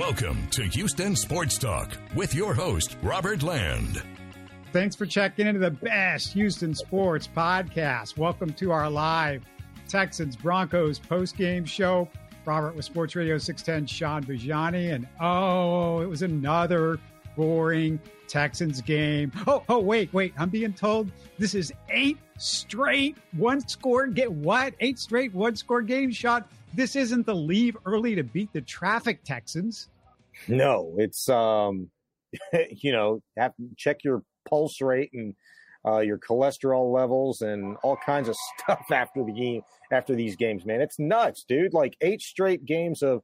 Welcome to Houston Sports Talk with your host, Robert Land. Thanks for checking into the best Houston sports podcast. Welcome to our live Texans Broncos post game show. Robert with Sports Radio 610, Shaun Bijani. And oh, it was another boring Texans game. Oh, oh, wait, wait. I'm being told this is eight straight one score. Get what? Eight straight one score game shot. This isn't the leave early to beat the traffic Texans. No, it's um, you know, have check your pulse rate and uh, your cholesterol levels and all kinds of stuff after the game after these games, man. It's nuts, dude. Like eight straight games of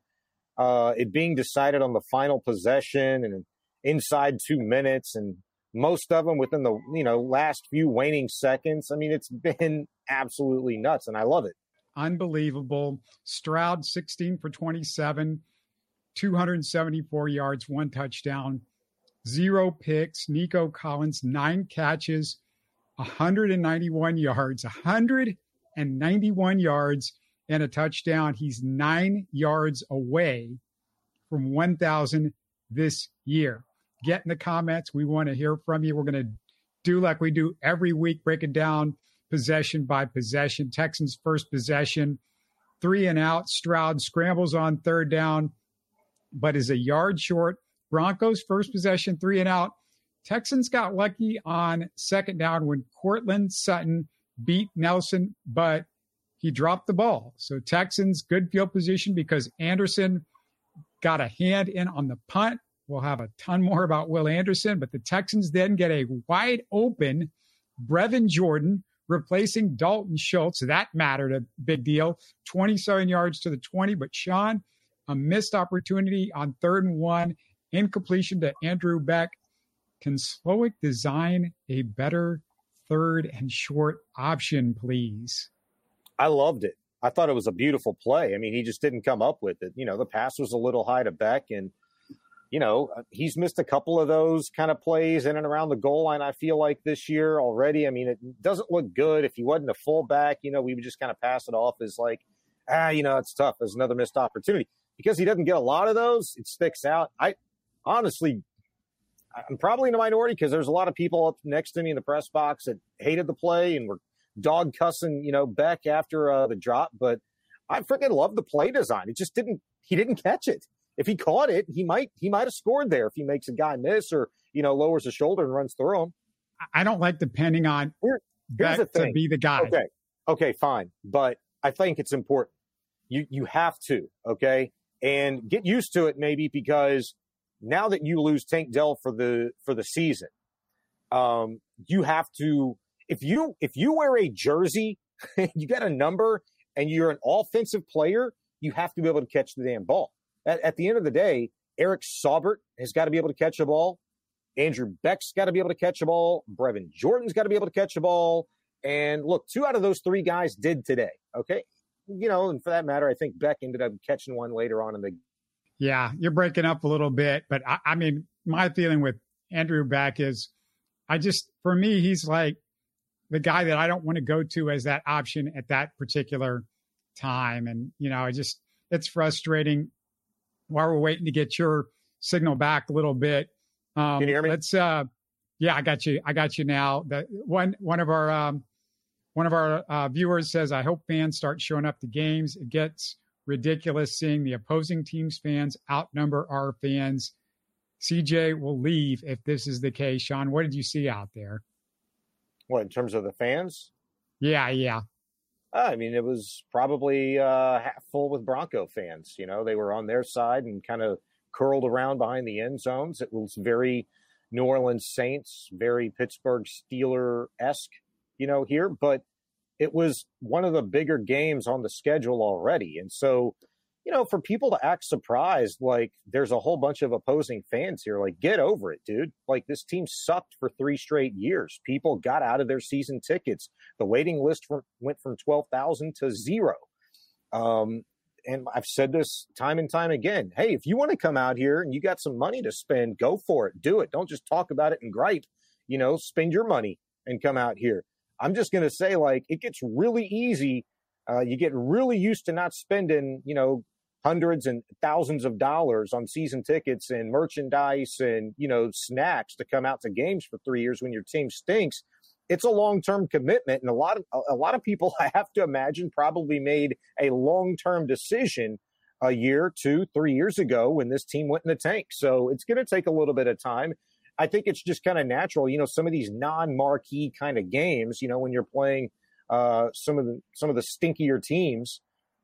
uh, it being decided on the final possession and inside two minutes, and most of them within the you know last few waning seconds. I mean, it's been absolutely nuts, and I love it. Unbelievable. Stroud, 16 for 27, 274 yards, one touchdown, zero picks. Nico Collins, nine catches, 191 yards, 191 yards, and a touchdown. He's nine yards away from 1,000 this year. Get in the comments. We want to hear from you. We're going to do like we do every week, break it down possession by possession. Texans first possession, three and out. Stroud scrambles on third down, but is a yard short. Broncos first possession, three and out. Texans got lucky on second down when Courtland Sutton beat Nelson, but he dropped the ball. So Texans good field position because Anderson got a hand in on the punt. We'll have a ton more about Will Anderson, but the Texans then get a wide open Brevin Jordan replacing Dalton Schultz. That mattered a big deal. 27 yards to the 20. But Shaun, a missed opportunity on third and one, incompletion to Andrew Beck. Can Slowik design a better third and short option, please? I loved it. I thought it was a beautiful play. I mean, he just didn't come up with it. You know, the pass was a little high to Beck, and you know, he's missed a couple of those kind of plays in and around the goal line, I feel like this year already. I mean, it doesn't look good. If he wasn't a fullback, you know, we would just kind of pass it off as like, ah, you know, it's tough. There's another missed opportunity. Because he doesn't get a lot of those, it sticks out. I honestly, I'm probably in a minority because there's a lot of people up next to me in the press box that hated the play and were dog cussing, you know, Beck after uh, the drop. But I freaking love the play design. It just didn't, he didn't catch it if he caught it, he might he might have scored there if he makes a guy miss or you know lowers his shoulder and runs through him. I don't like depending on Here, here's the thing. to be the guy. Okay, okay, fine, but I think it's important. You you have to okay, and get used to it maybe because now that you lose Tank Dell for the for the season, um, you have to if you if you wear a jersey, you got a number, and you're an offensive player, you have to be able to catch the damn ball at, at the end of the day, Eric Saubert has got to be able to catch the ball. Andrew Beck's got to be able to catch the ball. Brevin Jordan's got to be able to catch the ball. And look, two out of those three guys did today. Okay. You know, and for that matter, I think Beck ended up catching one later on in the. Yeah, you're breaking up a little bit, but I, I mean, my feeling with Andrew Beck is, I just for me, he's like the guy that I don't want to go to as that option at that particular time, and you know, I just it's frustrating while we're waiting to get your signal back a little bit. Um, Can you hear me? Let's. Uh, yeah, I got you. I got you now. The one one of our um, one of our uh, viewers says, "I hope fans start showing up to games. It gets ridiculous seeing the opposing team's fans outnumber our fans. CJ will leave if this is the case. Shaun, what did you see out there? What in terms of the fans? Yeah, yeah. I mean, it was probably uh, half full with Bronco fans. You know, they were on their side and kind of curled around behind the end zones. It was very New Orleans Saints, very Pittsburgh Steeler esque, you know, here. But it was one of the bigger games on the schedule already, and so you know, for people to act surprised, like there's a whole bunch of opposing fans here, like get over it, dude. Like this team sucked for three straight years. People got out of their season tickets. The waiting list from, went from 12,000 to zero. Um, and I've said this time and time again. Hey, if you want to come out here and you got some money to spend, go for it. Do it. Don't just talk about it and gripe. You know, spend your money and come out here. I'm just going to say, like, it gets really easy. Uh, you get really used to not spending, you know, hundreds and thousands of dollars on season tickets and merchandise and you know snacks to come out to games for three years when your team stinks it's a long-term commitment and a lot of a lot of people i have to imagine probably made a long-term decision a year two three years ago when this team went in the tank so it's going to take a little bit of time i think it's just kind of natural you know some of these non-marquee kind of games you know when you're playing uh, some of the some of the stinkier teams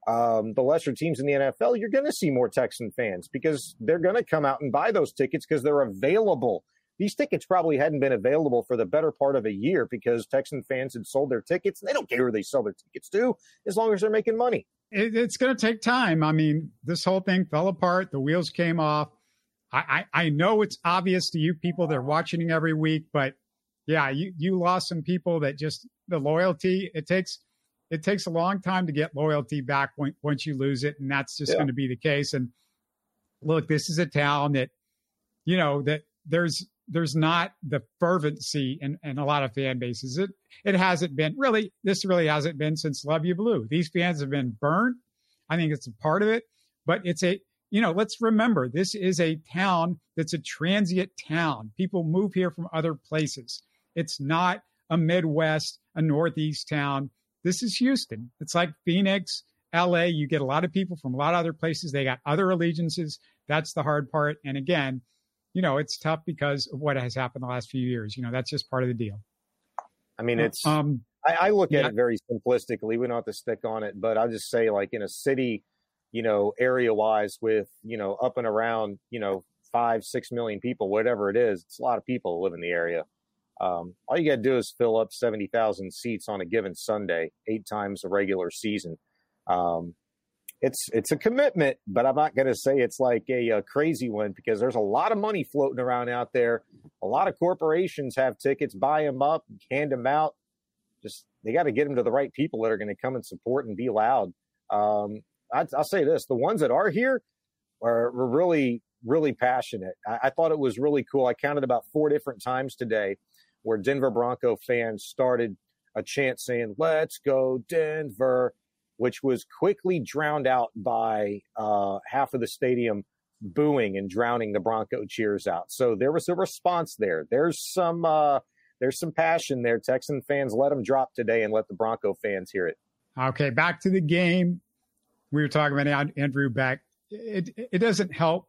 um, the lesser teams in the NFL, you're going to see more Texan fans because they're going to come out and buy those tickets because they're available. These tickets probably hadn't been available for the better part of a year because Texan fans had sold their tickets. They don't care who they sell their tickets to as long as they're making money. It, it's going to take time. I mean, this whole thing fell apart. The wheels came off. I, I, I know it's obvious to you people that are watching every week, but yeah, you, you lost some people that just the loyalty. It takes – it takes a long time to get loyalty back when, once you lose it, and that's just yeah. going to be the case. And look, this is a town that, you know, that there's there's not the fervency in, in a lot of fan bases. It it hasn't been really. This really hasn't been since Luv Ya Blue. These fans have been burnt. I think it's a part of it, but it's a you know. Let's remember this is a town that's a transient town. People move here from other places. It's not a Midwest, a Northeast town this is Houston. It's like Phoenix, LA. You get a lot of people from a lot of other places. They got other allegiances. That's the hard part. And again, you know, it's tough because of what has happened the last few years. You know, that's just part of the deal. I mean, it's, um, I, I look at it very simplistically. We don't have to stick on it, but I'll just say, like, in a city, you know, area wise with, you know, up and around, you know, five, six million people, whatever it is, it's a lot of people live in the area. Um, all you got to do is fill up 70,000 seats on a given Sunday, eight times a regular season. Um, it's it's a commitment, but I'm not going to say it's like a, a, crazy one because there's a lot of money floating around out there. A lot of corporations have tickets, buy them up, hand them out. Just they got to get them to the right people that are going to come and support and be loud. Um, I, will say this: the ones that are here are, are really really passionate. I, I thought it was really cool. I counted about four different times today where Denver Bronco fans started a chant saying, Let's go, Denver, which was quickly drowned out by uh, half of the stadium booing and drowning the Bronco cheers out. So there was a response there. There's some uh, there's some passion there. Texan fans let them drop today and let the Bronco fans hear it. Okay, back to the game. We were talking about Andrew Beck. It it doesn't help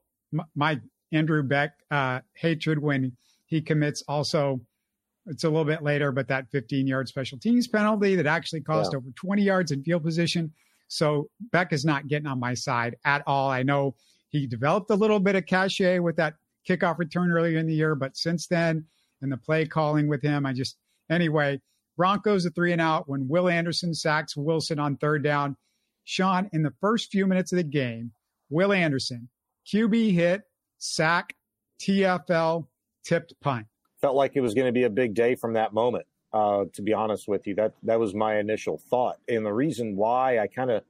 my Andrew Beck uh, hatred when he commits also it's a little bit later, but that 15 yard special teams penalty that actually cost yeah. over 20 yards in field position. So Beck is not getting on my side at all. I know he developed a little bit of cachet with that kickoff return earlier in the year, but since then, and the play calling with him, I just, anyway, Broncos a three and out when Will Anderson sacks Wilson on third down. Shaun, in the first few minutes of the game, Will Anderson, QB hit, sack, TFL, tipped punt felt like it was going to be a big day from that moment. Uh, to be honest with you, that that was my initial thought, and the reason why I kind of,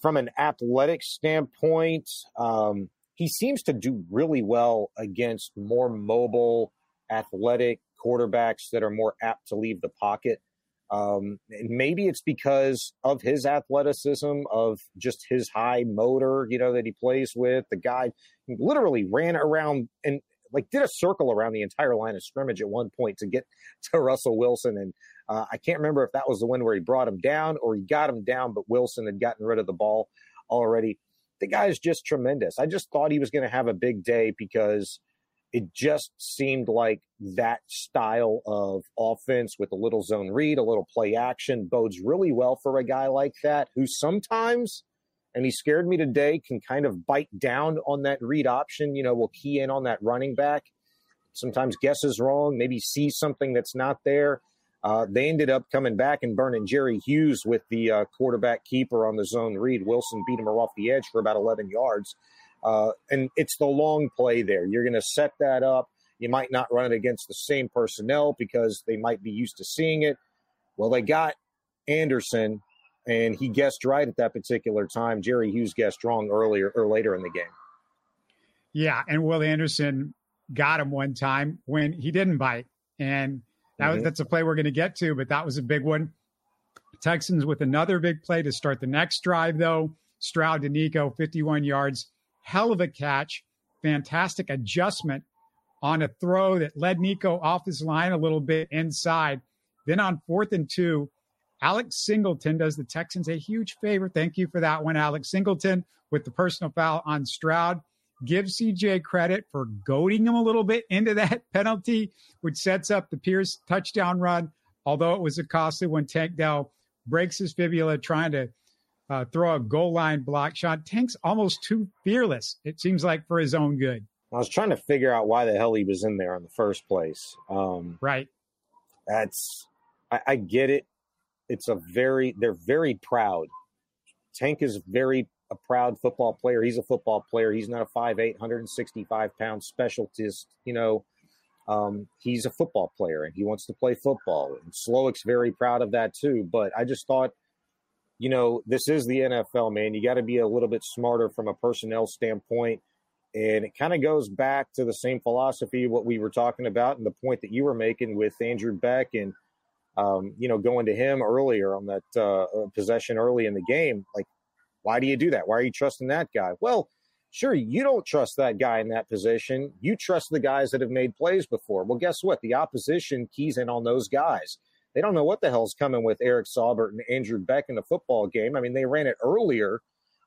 from an athletic standpoint, um, he seems to do really well against more mobile, athletic quarterbacks that are more apt to leave the pocket. Um, and maybe it's because of his athleticism, of just his high motor, you know, that he plays with. The guy literally ran around and like did a circle around the entire line of scrimmage at one point to get to Russell Wilson. And uh, I can't remember if that was the one where he brought him down or he got him down, but Wilson had gotten rid of the ball already. The guy is just tremendous. I just thought he was going to have a big day because it just seemed like that style of offense with a little zone read, a little play action bodes really well for a guy like that who sometimes and he scared me today, can kind of bite down on that read option. You know, will key in on that running back. Sometimes guesses wrong, maybe sees something that's not there. Uh, they ended up coming back and burning Jerry Hughes with the uh, quarterback keeper on the zone read. Wilson beat him off the edge for about 11 yards. Uh, and it's the long play there. You're going to set that up. You might not run it against the same personnel because they might be used to seeing it. Well, they got Anderson and he guessed right at that particular time. Jerry Hughes guessed wrong earlier or later in the game. Yeah, and Will Anderson got him one time when he didn't bite, and that mm-hmm. was, that's a play we're going to get to, but that was a big one. Texans with another big play to start the next drive, though. Stroud to Nico, 51 yards. Hell of a catch. Fantastic adjustment on a throw that led Nico off his line a little bit inside. Then on fourth and two, Alex Singleton does the Texans a huge favor. Thank you for that one, Alex Singleton, with the personal foul on Stroud. Give CJ credit for goading him a little bit into that penalty, which sets up the Pierce touchdown run, although it was a costly one. Tank Dell breaks his fibula trying to uh, throw a goal line block shot. Tank's almost too fearless, it seems like, for his own good. I was trying to figure out why the hell he was in there in the first place. Um, right. That's, I, I get it. It's a very, they're very proud. Tank is very a proud football player. He's a football player. He's not a 5'8, 165 pound specialist. You know, um, he's a football player and he wants to play football. And Slowik's very proud of that too. But I just thought, you know, this is the NFL, man. You got to be a little bit smarter from a personnel standpoint. And it kind of goes back to the same philosophy, what we were talking about, and the point that you were making with Andrew Beck and, um, you know, going to him earlier on that uh, possession early in the game. Like, why do you do that? Why are you trusting that guy? Well, sure, you don't trust that guy in that position. You trust the guys that have made plays before. Well, guess what? The opposition keys in on those guys. They don't know what the hell's coming with Eric Saubert and Andrew Beck in the football game. I mean, they ran it earlier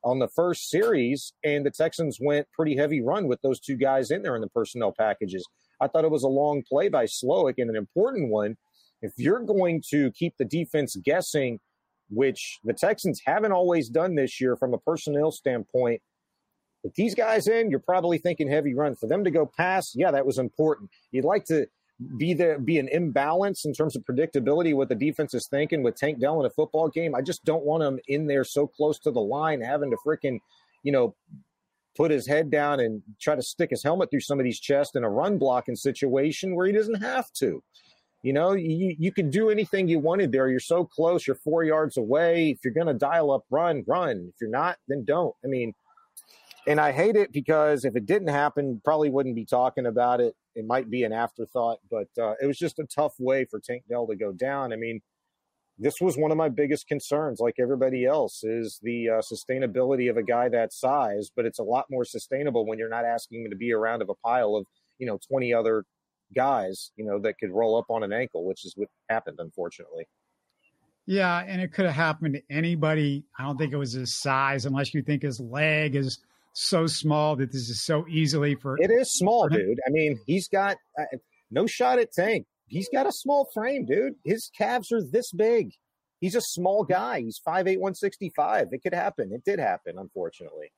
on the first series, and the Texans went pretty heavy run with those two guys in there in the personnel packages. I thought it was a long play by Slowik and an important one. If you're going to keep the defense guessing which the Texans haven't always done this year from a personnel standpoint. With these guys in, you're probably thinking heavy run. For them to go past, yeah, that was important. You'd like to be there, be an imbalance in terms of predictability what the defense is thinking with Tank Dell in a football game. I just don't want him in there so close to the line, having to freaking, you know, put his head down and try to stick his helmet through somebody's chest in a run blocking situation where he doesn't have to. You know, you, you can do anything you wanted there. You're so close. You're four yards away. If you're going to dial up, run, run. If you're not, then don't. I mean, and I hate it because if it didn't happen, probably wouldn't be talking about it. It might be an afterthought, but uh, it was just a tough way for Tank Dell to go down. I mean, this was one of my biggest concerns, like everybody else, is the uh, sustainability of a guy that size. But it's a lot more sustainable when you're not asking him to be around of a pile of you know 20 other guys, you know, that could roll up on an ankle, which is what happened, unfortunately. Yeah, and it could have happened to anybody. I don't think it was his size, unless you think his leg is so small that this is so easily for. It is small, dude. I mean, he's got uh, no shot at Tank. He's got a small frame, dude. His calves are this big. He's a small guy. He's 5'8", 165. It could happen. It did happen, unfortunately.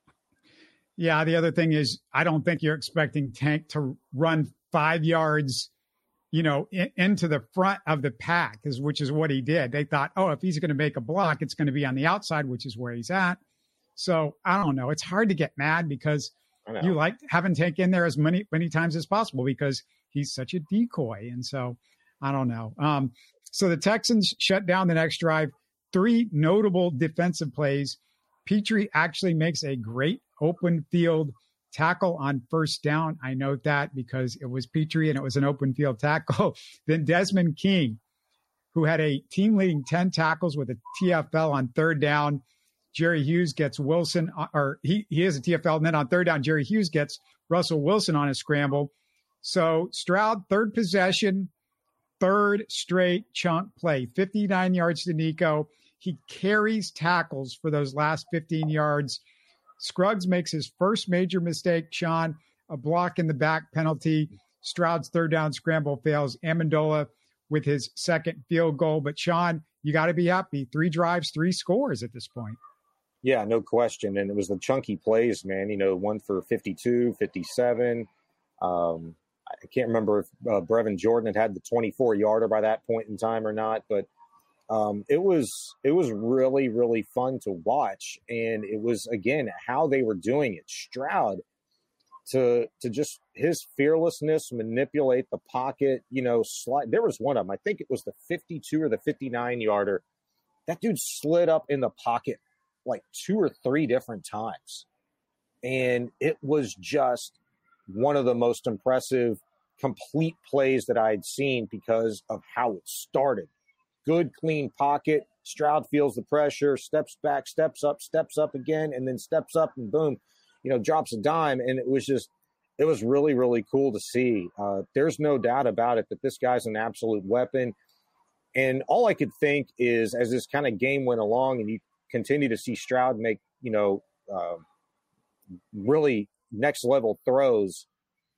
Yeah, the other thing is, I don't think you're expecting Tank to run five yards, you know, in, into the front of the pack, is which is what he did. They thought, oh, if he's going to make a block, it's going to be on the outside, which is where he's at. So I don't know. It's hard to get mad because you like having Tank in there as many many times as possible because he's such a decoy. And so I don't know. Um, so the Texans shut down the next drive. Three notable defensive plays. Pitre actually makes a great open field tackle on first down. I note that because it was Pitre and it was an open field tackle. then Desmond King, who had a team leading 10 tackles with a TFL on third down. Jerry Hughes gets Wilson, uh, or he, he is a TFL. And then on third down, Jerry Hughes gets Russell Wilson on a scramble. So Stroud, third possession, third straight chunk play, 59 yards to Nico. He carries tackles for those last 15 yards. Scruggs makes his first major mistake, Shaun, a block in the back penalty. Stroud's third down scramble fails. Ammendola with his second field goal. But Shaun, you got to be happy. Three drives, three scores at this point. Yeah, no question. And it was the chunky plays, man. You know, one for 52, 57. Um, I can't remember if uh, Brevin Jordan had had the 24 yarder by that point in time or not, but um, it was it was really really fun to watch, and it was again how they were doing it. Stroud to to just his fearlessness, manipulate the pocket. You know, slide. There was one of them. I think it was the 52 or the 59 yarder. That dude slid up in the pocket like two or three different times, and it was just one of the most impressive complete plays that I'd seen because of how it started good, clean pocket. Stroud feels the pressure, steps back, steps up, steps up again, and then steps up and boom, you know, drops a dime. And it was just, it was really, really cool to see. Uh, there's no doubt about it that this guy's an absolute weapon. And all I could think is as this kind of game went along and you continue to see Stroud make, you know, uh, really next level throws,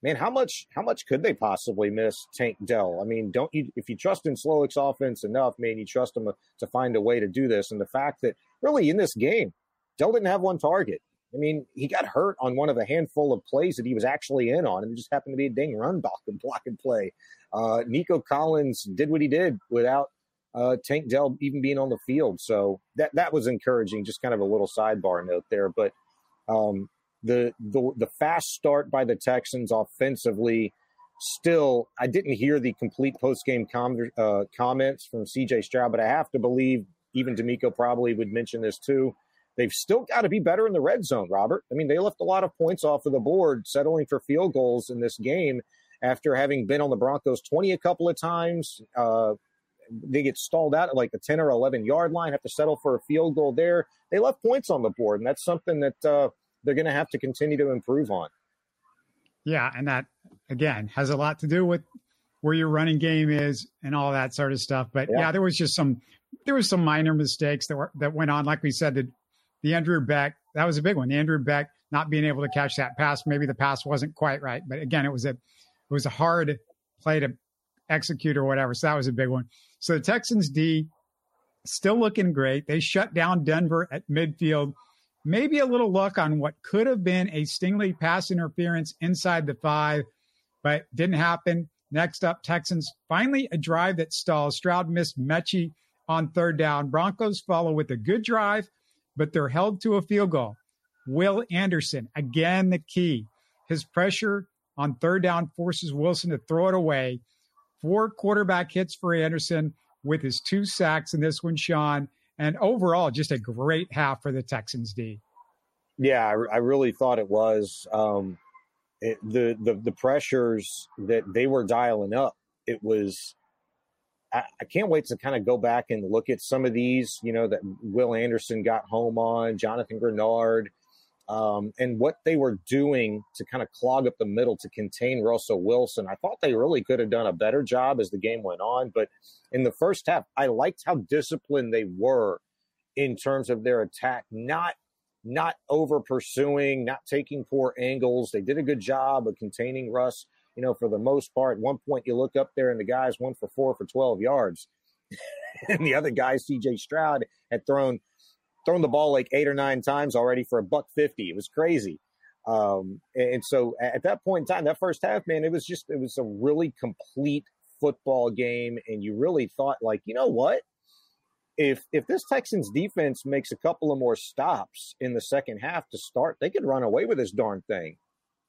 man, how much how much could they possibly miss Tank Dell? I mean, don't you if you trust in Slowik's offense enough, man, you trust him to find a way to do this. And the fact that really in this game, Dell didn't have one target. I mean, he got hurt on one of a handful of plays that he was actually in on, and it just happened to be a dang run block and block and play. Uh, Nico Collins did what he did without uh, Tank Dell even being on the field, so that that was encouraging. Just kind of a little sidebar note there, but um, the the the fast start by the Texans offensively. Still, I didn't hear the complete post game com- uh, comments from C.J. Stroud, but I have to believe even DeMeco probably would mention this too They've still got to be better in the red zone, Robert. I mean, they left a lot of points off of the board, settling for field goals in this game after having been on the Broncos 20 a couple of times. Uh, they get stalled out at like the 10 or 11 yard line, have to settle for a field goal there. They left points on the board, and that's something that uh, they're going to have to continue to improve on. Yeah, and that again has a lot to do with where your running game is and all that sort of stuff. But yeah, yeah there was just some there was some minor mistakes that were that went on. Like we said, the the Andrew Beck, that was a big one. The Andrew Beck not being able to catch that pass. Maybe the pass wasn't quite right, but again, it was a it was a hard play to execute or whatever. So that was a big one. So the Texans D still looking great. They shut down Denver at midfield. Maybe a little luck on what could have been a Stingley pass interference inside the five, but didn't happen. Next up, Texans finally a drive that stalls. Stroud missed Metchie on third down. Broncos follow with a good drive but they're held to a field goal. Will Anderson, again, the key. His pressure on third down forces Wilson to throw it away. Four quarterback hits for Anderson with his two sacks in this one, Shaun. And overall, just a great half for the Texans D. Yeah, I, I really thought it was. Um, it, the, the the pressures that they were dialing up, it was I, I can't wait to kind of go back and look at some of these, you know, that Will Anderson got home on, Jonathan Greenard, um, and what they were doing to kind of clog up the middle to contain Russell Wilson. I thought they really could have done a better job as the game went on. But in the first half, I liked how disciplined they were in terms of their attack, not not over pursuing, not taking poor angles. They did a good job of containing Russ you know, for the most part. At one point, you look up there and the guy's one for four for 12 yards. and the other guy, CJ Stroud, had thrown thrown the ball like eight or nine times already for a buck 50. It was crazy. Um, and so at that point in time, that first half, man, it was just, it was a really complete football game. And you really thought, like, you know what? If if this Texans defense makes a couple of more stops in the second half to start, they could run away with this darn thing.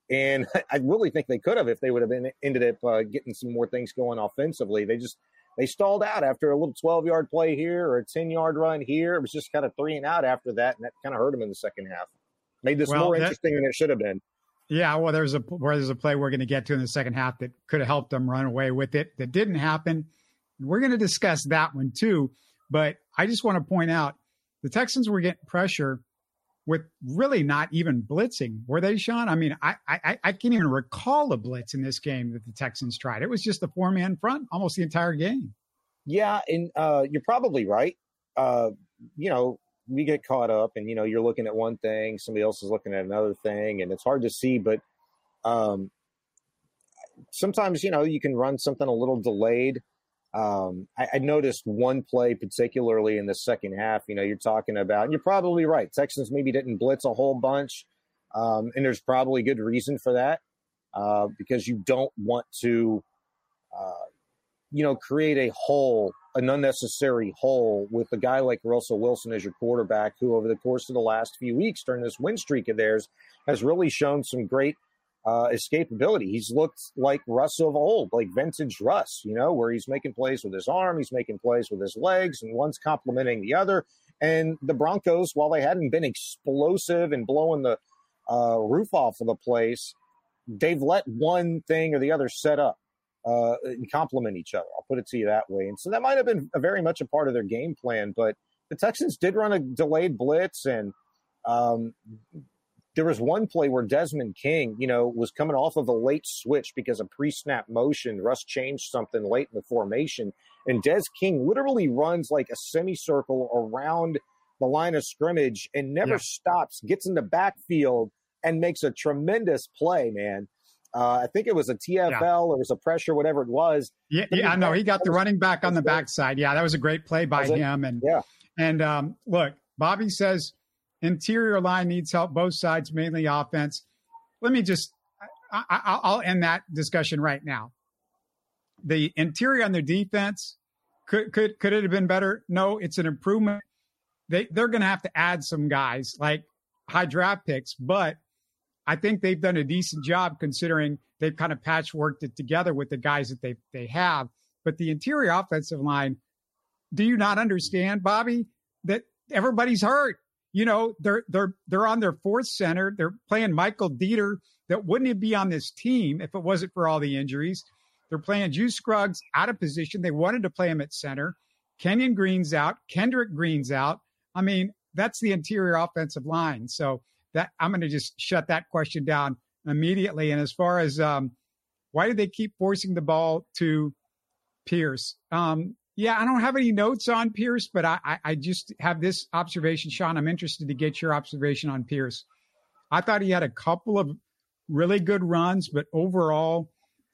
And I really think they could have if they would have been ended up uh, getting some more things going offensively. They just they stalled out after a little 12 yard play here or a 10 yard run here. It was just kind of three and out after that, and that kind of hurt them in the second half. Made this well, more that, interesting than it should have been. Yeah, well, there's a where there's a play we're going to get to in the second half that could have helped them run away with it. That didn't happen. We're going to discuss that one too. But I just want to point out the Texans were getting pressure with really not even blitzing, were they, Shaun? I mean, I, I I can't even recall a blitz in this game that the Texans tried. It was just a four man front almost the entire game. Yeah, and uh, you're probably right. Uh, you know, we get caught up, and you know, you're looking at one thing, somebody else is looking at another thing, and it's hard to see. But um, sometimes, you know, you can run something a little delayed um, I, I, noticed one play particularly in the second half. You know, you're talking about, you're probably right. Texans maybe didn't blitz a whole bunch, um, and there's probably good reason for that uh, because you don't want to, uh, you know, create a hole, an unnecessary hole with a guy like Russell Wilson as your quarterback, who over the course of the last few weeks during this win streak of theirs has really shown some great uh, escapability. He's looked like Russ of old, like vintage Russ, you know, where he's making plays with his arm, he's making plays with his legs, and one's complementing the other. And the Broncos, while they hadn't been explosive and blowing the uh, roof off of the place, they've let one thing or the other set up. uh, and complement each other. I'll put it to you that way. And so that might have been very much a part of their game plan. But the Texans did run a delayed blitz, and um, there was one play where Desmond King, you know, was coming off of a late switch because of pre-snap motion. Russ changed something late in the formation, and Des King literally runs like a semicircle around the line of scrimmage and never yeah. stops, gets in the backfield and makes a tremendous play, man. Uh, I think it was a TFL yeah. or it was a pressure, whatever it was. Yeah, yeah, no, he got the running back on the backside. Yeah, that was a great play by him. And yeah, and um, look, Bobby says interior line needs help, both sides, mainly offense. Let me just, I, will end that discussion right now. The interior on the defense could could could it have been better? No, it's an improvement. They they're going to have to add some guys like high draft picks, but I think they've done a decent job considering they've kind of patchworked it together with the guys that they they have. But the interior offensive line, do you not understand, Bobby, that everybody's hurt? You know, they're they're they're on their fourth center. They're playing Michael Deiter that wouldn't be on this team if it wasn't for all the injuries. They're playing Juice Scruggs out of position. They wanted to play him at center. Kenyon Green's out. Kendrick Green's out. I mean, that's the interior offensive line. So that I'm going to just shut that question down immediately. And as far as um, why do they keep forcing the ball to Pierce? Um, yeah, I don't have any notes on Pierce, but I, I, I just have this observation, Shaun. I'm interested to get your observation on Pierce. I thought he had a couple of really good runs, but overall,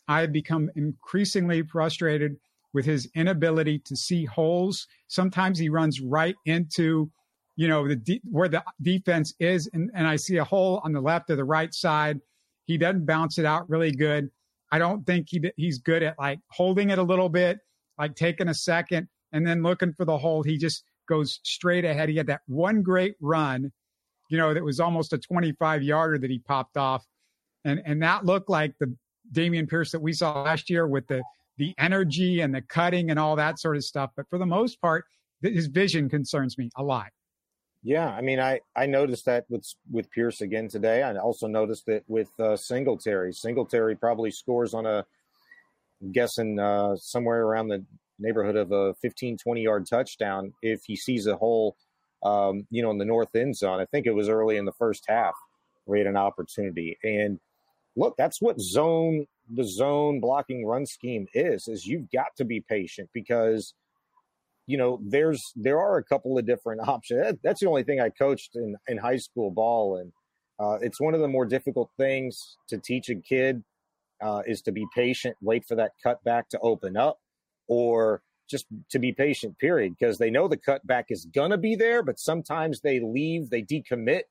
I have become increasingly frustrated with his inability to see holes. Sometimes he runs right into you know, the de- where the defense is, and, and I see a hole on the left or the right side. He doesn't bounce it out really good. I don't think he he's good at like holding it a little bit, like taking a second and then looking for the hole. He just goes straight ahead. He had that one great run, you know, that was almost a 25 yarder that he popped off. And and that looked like the Dameon Pierce that we saw last year with the the energy and the cutting and all that sort of stuff. But for the most part, his vision concerns me a lot. Yeah, I mean, I I noticed that with with Pierce again today. I also noticed it with uh, Singletary. Singletary probably scores on a, I'm guessing uh, somewhere around the neighborhood of a 15, 20 yard touchdown if he sees a hole, um, you know, in the north end zone. I think it was early in the first half where he had an opportunity. And look, that's what zone the zone blocking run scheme is. Is you've got to be patient because you know, there's there are a couple of different options. That's the only thing I coached in in high school ball, and uh, it's one of the more difficult things to teach a kid uh, is to be patient, wait for that cutback to open up, or just to be patient. Period, because they know the cutback is gonna be there, but sometimes they leave, they decommit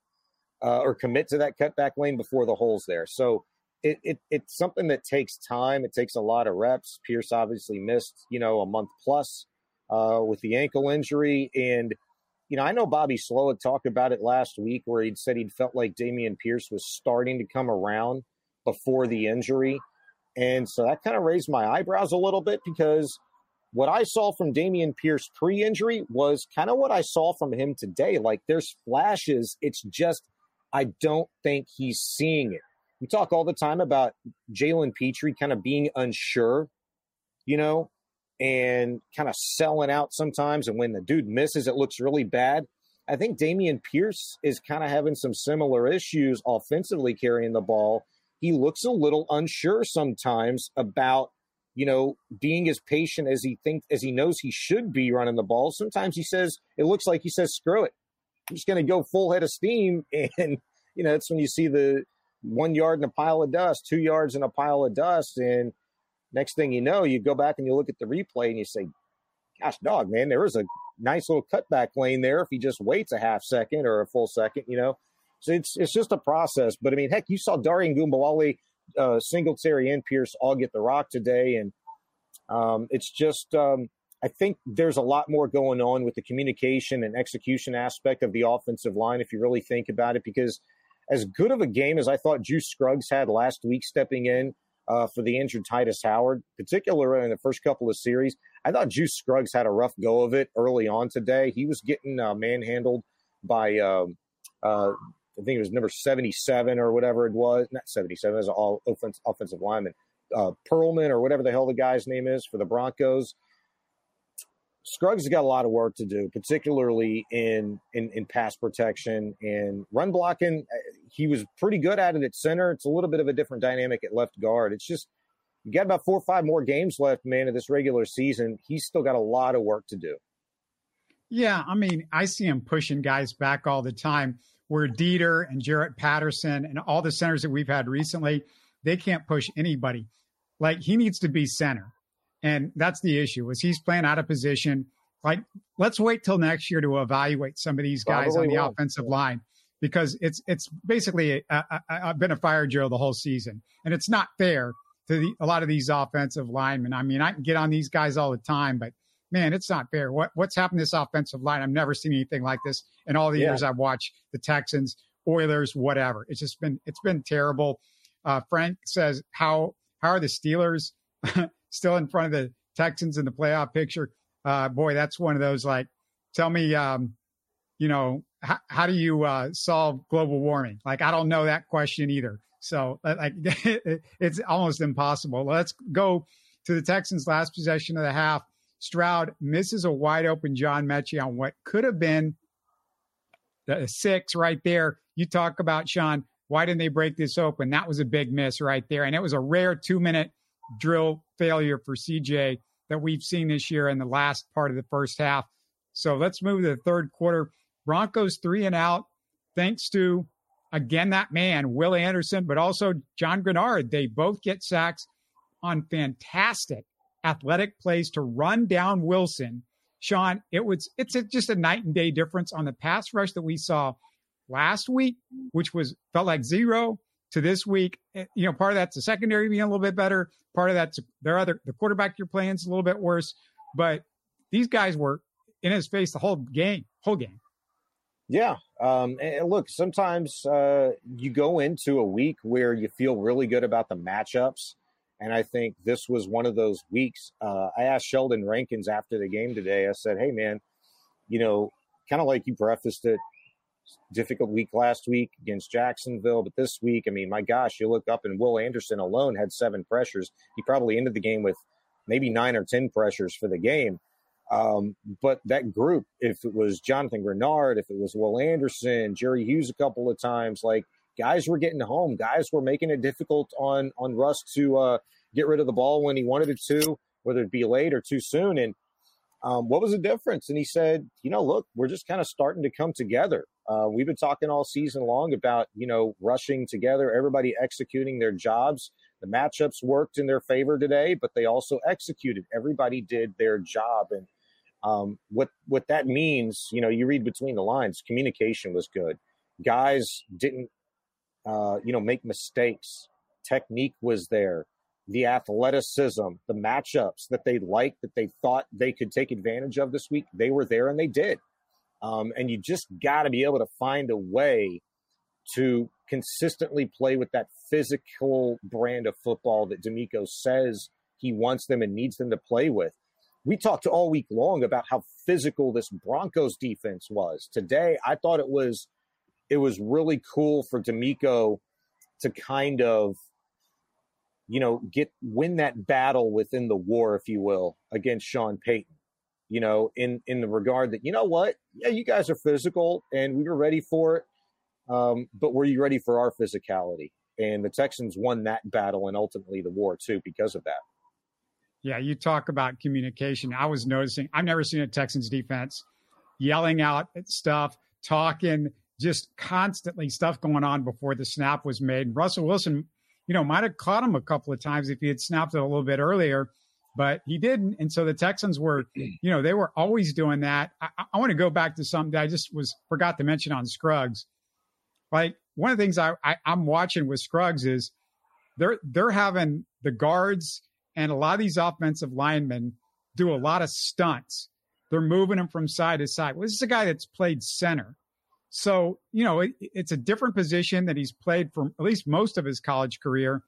uh, or commit to that cutback lane before the hole's there. So. It, it, it's something that takes time. It takes a lot of reps. Pierce obviously missed, you know, a month plus uh, with the ankle injury. And, you know, I know Bobby Slowik had talked about it last week where he'd said he'd felt like Dameon Pierce was starting to come around before the injury. And so that kind of raised my eyebrows a little bit because what I saw from Dameon Pierce pre injury was kind of what I saw from him today. Like there's flashes. It's just, I don't think he's seeing it. We talk all the time about Jalen Pitre kind of being unsure, you know, and kind of selling out sometimes. And when the dude misses, it looks really bad. I think Dameon Pierce is kind of having some similar issues offensively carrying the ball. He looks a little unsure sometimes about, you know, being as patient as he thinks as he knows he should be running the ball. Sometimes he says it looks like he says, "Screw it, I'm just going to go full head of steam." And you know, that's when you see the one yard in a pile of dust, two yards in a pile of dust, and Next thing you know, you go back and you look at the replay and you say, gosh, dog, man, there was a nice little cutback lane there if he just waits a half second or a full second, you know. So it's it's just a process. But I mean, heck, you saw Darian Ogunbowale, uh, Singletary, and Pierce all get the rock today, and um, it's just um, I think there's a lot more going on with the communication and execution aspect of the offensive line if you really think about it. Because as good of a game as I thought Juice Scruggs had last week, stepping in uh, for the injured Tytus Howard, particularly in the first couple of series. I thought Juice Scruggs had a rough go of it early on today. He was getting uh, manhandled by, um, uh, I think it was number 77 or whatever it was. Not 77, it was all offense, offensive lineman. uh, Perlman or whatever the hell the guy's name is for the Broncos. Scruggs has got a lot of work to do, particularly in, in, in pass protection and run blocking. Uh, he was pretty good at it at center. It's a little bit of a different dynamic at left guard. It's just you got about four or five more games left, man, of this regular season. He's still got a lot of work to do. Yeah, I mean, I see him pushing guys back all the time. Where Deiter and Jarrett Patterson and all the centers that we've had recently, they can't push anybody. Like he needs to be center. And that's the issue is he's playing out of position. Like, let's wait till next year to evaluate some of these guys Probably on the offensive line because it's it's basically a, a, a, been a fire drill the whole season, and it's not fair to the, a lot of these offensive linemen. I mean, I can get on these guys all the time, but man, it's not fair. What what's happened to this offensive line? I've never seen anything like this in all the yeah. years I've watched the Texans, Oilers, whatever. It's just been it's been terrible. Uh, Frank says how how are the Steelers still in front of the Texans in the playoff picture. Uh, boy, that's one of those like, tell me, um, you know, how, how do you uh, solve global warming? Like, I don't know that question either. So, uh, like, it's almost impossible. Let's go to the Texans' last possession of the half. Stroud misses a wide open John Metchie on what could have been the six right there. You talk about Shaun. Why didn't they break this open? That was a big miss right there, and it was a rare two minute drill failure for CJ that we've seen this year in the last part of the first half. So let's move to the third quarter. Broncos three and out, thanks to again that man Will Anderson, but also John Greenard. They both get sacks on fantastic athletic plays to run down Wilson. Shaun, it was it's a, just a night and day difference on the pass rush that we saw last week, which was felt like zero, to this week. Eh, you know, part of that's the secondary being a little bit better. Part of that's their other the quarterback you're playing is a little bit worse. But these guys were in his face the whole game, whole game. Yeah. Um, and look, sometimes uh, you go into a week where you feel really good about the matchups. And I think this was one of those weeks. Uh, I asked Sheldon Rankins after the game today, I said, hey, man, you know, kind of like you prefaced it, difficult week last week against Jacksonville, but this week, I mean, my gosh, you look up and Will Anderson alone had seven pressures. He probably ended the game with maybe nine or 10 pressures for the game. Um, but that group, if it was Jonathan Greenard, if it was Will Anderson, Jerry Hughes a couple of times, like guys were getting home, guys were making it difficult on on Russ to uh, get rid of the ball when he wanted to, whether it be late or too soon. And um, what was the difference? And he said, you know, look, we're just kind of starting to come together. Uh, we've been talking all season long about, you know, rushing together, everybody executing their jobs. The matchups worked in their favor today, but they also executed. Everybody did their job. And um, what what that means, you know, you read between the lines. Communication was good. Guys didn't, uh, you know, make mistakes. Technique was there. The athleticism, the matchups that they liked, that they thought they could take advantage of this week, they were there and they did. Um, and you just got to be able to find a way to consistently play with that physical brand of football that DeMeco says he wants them and needs them to play with. We talked all week long about how physical this Broncos defense was. Today, I thought it was it was really cool for DeMeco to kind of you know get win that battle within the war if you will against Sean Payton you know, in in the regard that you know what, yeah, you guys are physical and we were ready for it, um, but were you ready for our physicality? And the Texans won that battle and ultimately the war too because of that. Yeah, you talk about communication. I was noticing. I've never seen a Texans defense yelling out stuff, talking, just constantly stuff going on before the snap was made. Russell Wilson, you know, might have caught him a couple of times if he had snapped it a little bit earlier but he didn't. And so the Texans were, you know, they were always doing that. I, I want to go back to something that I just was forgot to mention on Scruggs. Like one of the things I, I I'm watching with Scruggs is they're they're having the guards and a lot of these offensive linemen do a lot of stunts. They're moving him from side to side. Well, this is a guy that's played center. So, you know, it, it's a different position that he's played for at least most of his college career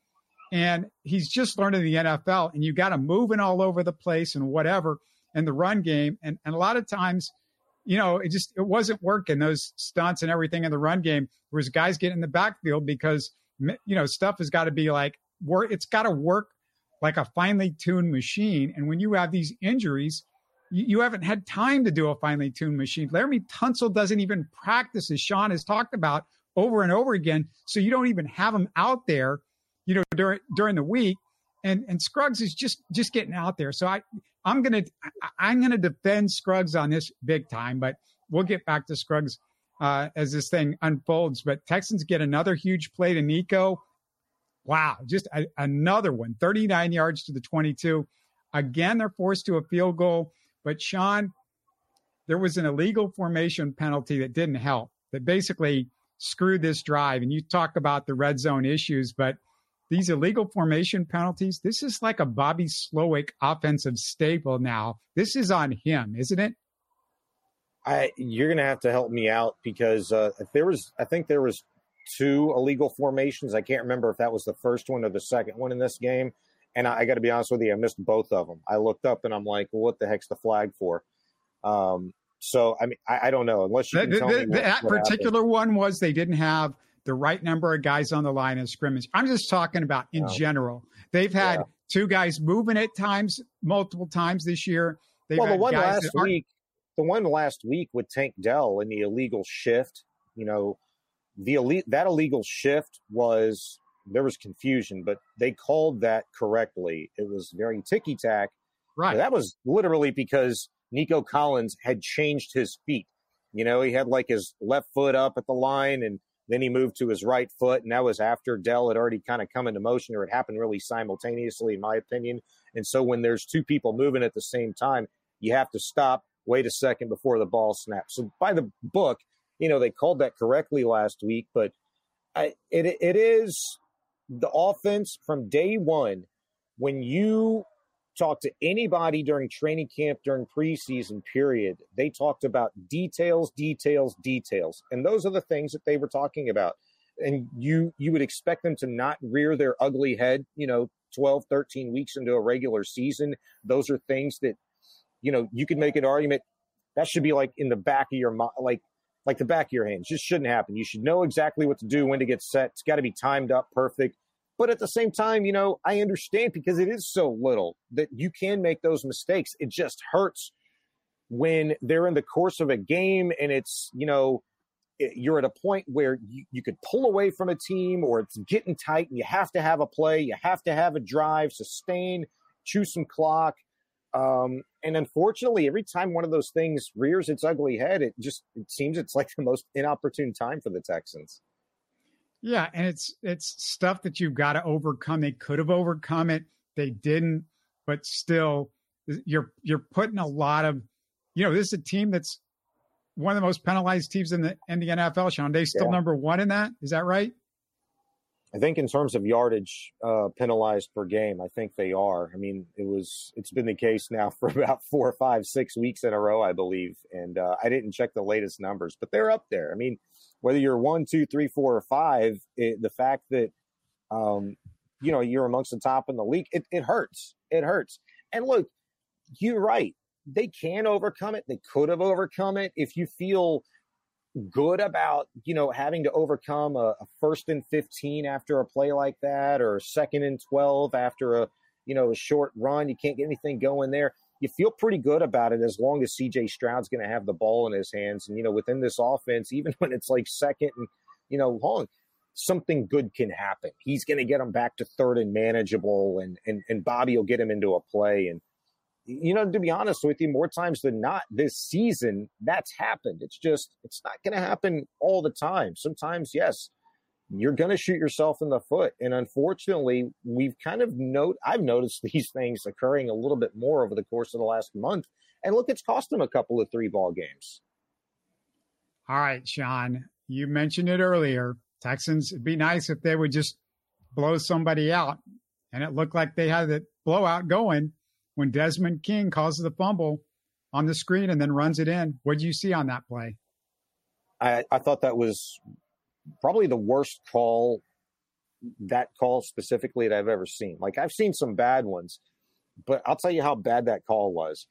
and he's just learning the NFL, and you got him moving all over the place and whatever in the run game. And, and a lot of times, you know, it just it wasn't working those stunts and everything in the run game. Whereas guys get in the backfield because you know stuff has got to be like work. It's got to work like a finely tuned machine. And when you have these injuries, you, haven't had time to do a finely tuned machine. Laremy Tunsil doesn't even practice, as Shaun has talked about over and over again. So you don't even have him out there, you know, during during the week. And and Scruggs is just just getting out there. So I I'm gonna I'm gonna defend Scruggs on this big time, but we'll get back to Scruggs uh, as this thing unfolds. But Texans get another huge play to Nico. Wow, just a, another one, 39 yards to the 22. Again, they're forced to a field goal. But Shaun, there was an illegal formation penalty that didn't help, that basically screwed this drive. And you talk about the red zone issues, but these illegal formation penalties, this is like a Bobby Slowik offensive staple now. This is on him, isn't it? I you're gonna have to help me out because uh, there was I think there was two illegal formations. I can't remember if that was the first one or the second one in this game. And I, I got to be honest with you, I missed both of them. I looked up and I'm like, well, what the heck's the flag for? Um, so I mean, I, I, don't know unless you can tell the, me what, that what particular happened. one was they didn't have the right number of guys on the line in scrimmage. I'm just talking about in Oh. general. They've had Yeah. two guys moving at times, multiple times this year. They've well, the one last week, the one last week with Tank Dell and the illegal shift, you know, the elite that illegal shift was there was confusion, but they called that correctly. It was very ticky tack. right. That was literally because Nico Collins had changed his feet. You know, he had like his left foot up at the line and then he moved to his right foot. And that was after Dell had already kind of come into motion or it happened really simultaneously, in my opinion. And so when there's two people moving at the same time, you have to stop, wait a second before the ball snaps. So by the book, you know, they called that correctly last week, but I, it, it is the offense from day one. When you talk to anybody during training camp, during preseason period, they talked about details, details, details. And those are the things that they were talking about. And you you would expect them to not rear their ugly head, you know, 12, 13 weeks into a regular season. Those are things that, you know, you could make an argument that should be like in the back of your mind, like like the back of your hands. Just shouldn't happen. You should know exactly what to do, when to get set. It's got to be timed up perfect. But at the same time, you know, I understand because it is so little that you can make those mistakes. It just hurts when they're in the course of a game and it's, you know, you're at a point where you, you could pull away from a team or it's getting tight and you have to have a play, you have to have a drive, sustain, chew some clock. Um, and unfortunately, every time one of those things rears its ugly head, it just it seems it's like the most inopportune time for the Texans. Yeah, and it's it's stuff that you've got to overcome. They could have overcome it, they didn't, but still, you're you're putting a lot of, you know, this is a team that's one of the most penalized teams in the in the NFL. Shaun, they still Yeah. number one in that. Is that right? I think in terms of yardage uh, penalized per game, I think they are. I mean, it was it's been the case now for about four, five, six weeks in a row, I believe. And uh, I didn't check the latest numbers, but they're up there. I mean, whether you're one, two, three, four, or five, it, the fact that um, you know you're amongst the top in the league, it, it hurts. It hurts. And look, you're right. They can overcome it. They could have overcome it if you feel good about you know having to overcome a, a first and 15 after a play like that or second and 12 after a you know a short run. You can't get anything going there. You feel pretty good about it as long as cj stroud's going to have the ball in his hands and you know within this offense even when it's like second and you know long something good can happen. He's going to get him back to third and manageable and and, and bobby will get him into a play and you know, to be honest with you, more times than not this season, that's happened. It's just, it's not going to happen all the time. Sometimes, yes, you're going to shoot yourself in the foot. And unfortunately, we've kind of note, I've noticed these things occurring a little bit more over the course of the last month. And look, it's cost them a couple of three ball games. All right, Shaun, you mentioned it earlier. Texans, it'd be nice if they would just blow somebody out. And it looked like they had the blowout going when Desmond King causes the fumble on the screen and then runs it in. What do you see on that play? I, I thought that was probably the worst call, that call specifically that I've ever seen. Like I've seen some bad ones, but I'll tell you how bad that call was.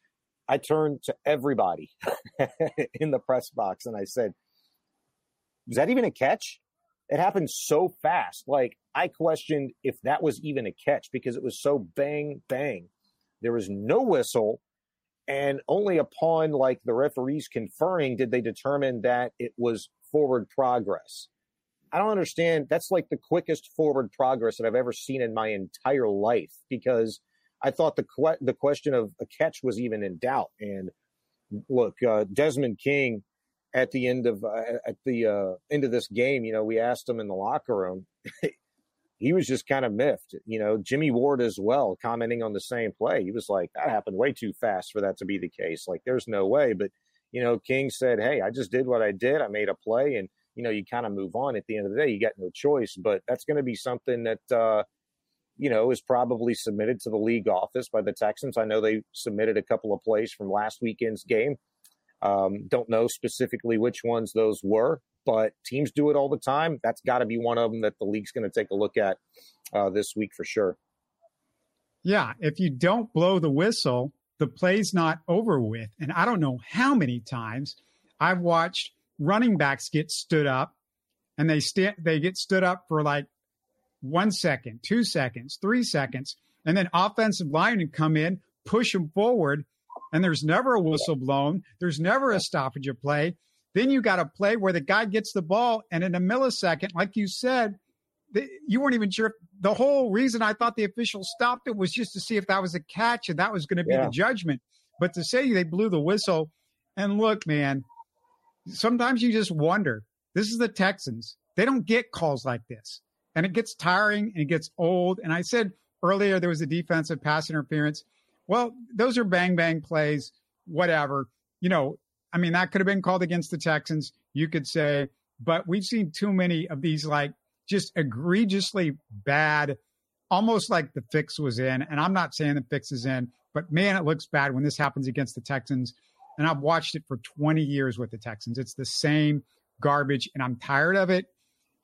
I turned to everybody in the press box and I said, "Was that even a catch? it happened so fast. Like I questioned if that was even a catch because it was so bang bang. There was no whistle, and only upon like the referees conferring did they determine that it was forward progress. I don't understand. That's like the quickest forward progress that I've ever seen in my entire life because I thought the que- the question of a catch was even in doubt. And look, uh, Desmond King at the end of uh, at the uh, end of this game, you know, we asked him in the locker room. he was just kind of miffed. You know, Jimmie Ward as well, commenting on the same play. He was like, "That happened way too fast for that to be the case. Like, there's no way." But you know, King said, "Hey, I just did what I did. I made a play, and you know, you kind of move on. At the end of the day, you got no choice. But that's going to be something that." uh you know, is probably submitted to the league office by the Texans. I know they submitted a couple of plays from last weekend's game um, don't know specifically which ones those were, but teams do it all the time. That's got to be one of them that the league's going to take a look at uh, this week for sure. Yeah, if you don't blow the whistle, the play's not over with. And I don't know how many times I've watched running backs get stood up and they stand they get stood up for like one second, two seconds, three seconds, and then offensive linemen come in, push them forward, and there's never a whistle blown. There's never a stoppage of play. Then you got a play where the guy gets the ball, and in a millisecond, like you said, the, you weren't even sure. The whole reason I thought the official stopped it was just to see if that was a catch and that was going to be yeah. the judgment. But to say they blew the whistle, and look, man, sometimes you just wonder. This is the Texans. They don't get calls like this, and it gets tiring and it gets old. And I said earlier there was a defensive pass interference. Well, those are bang bang plays, whatever. You know, I mean, that could have been called against the Texans, you could say, but we've seen too many of these like just egregiously bad, almost like the fix was in. And I'm not saying the fix is in, but man, it looks bad when this happens against the Texans. And I've watched it for 20 years with the Texans. It's the same garbage, and I'm tired of it.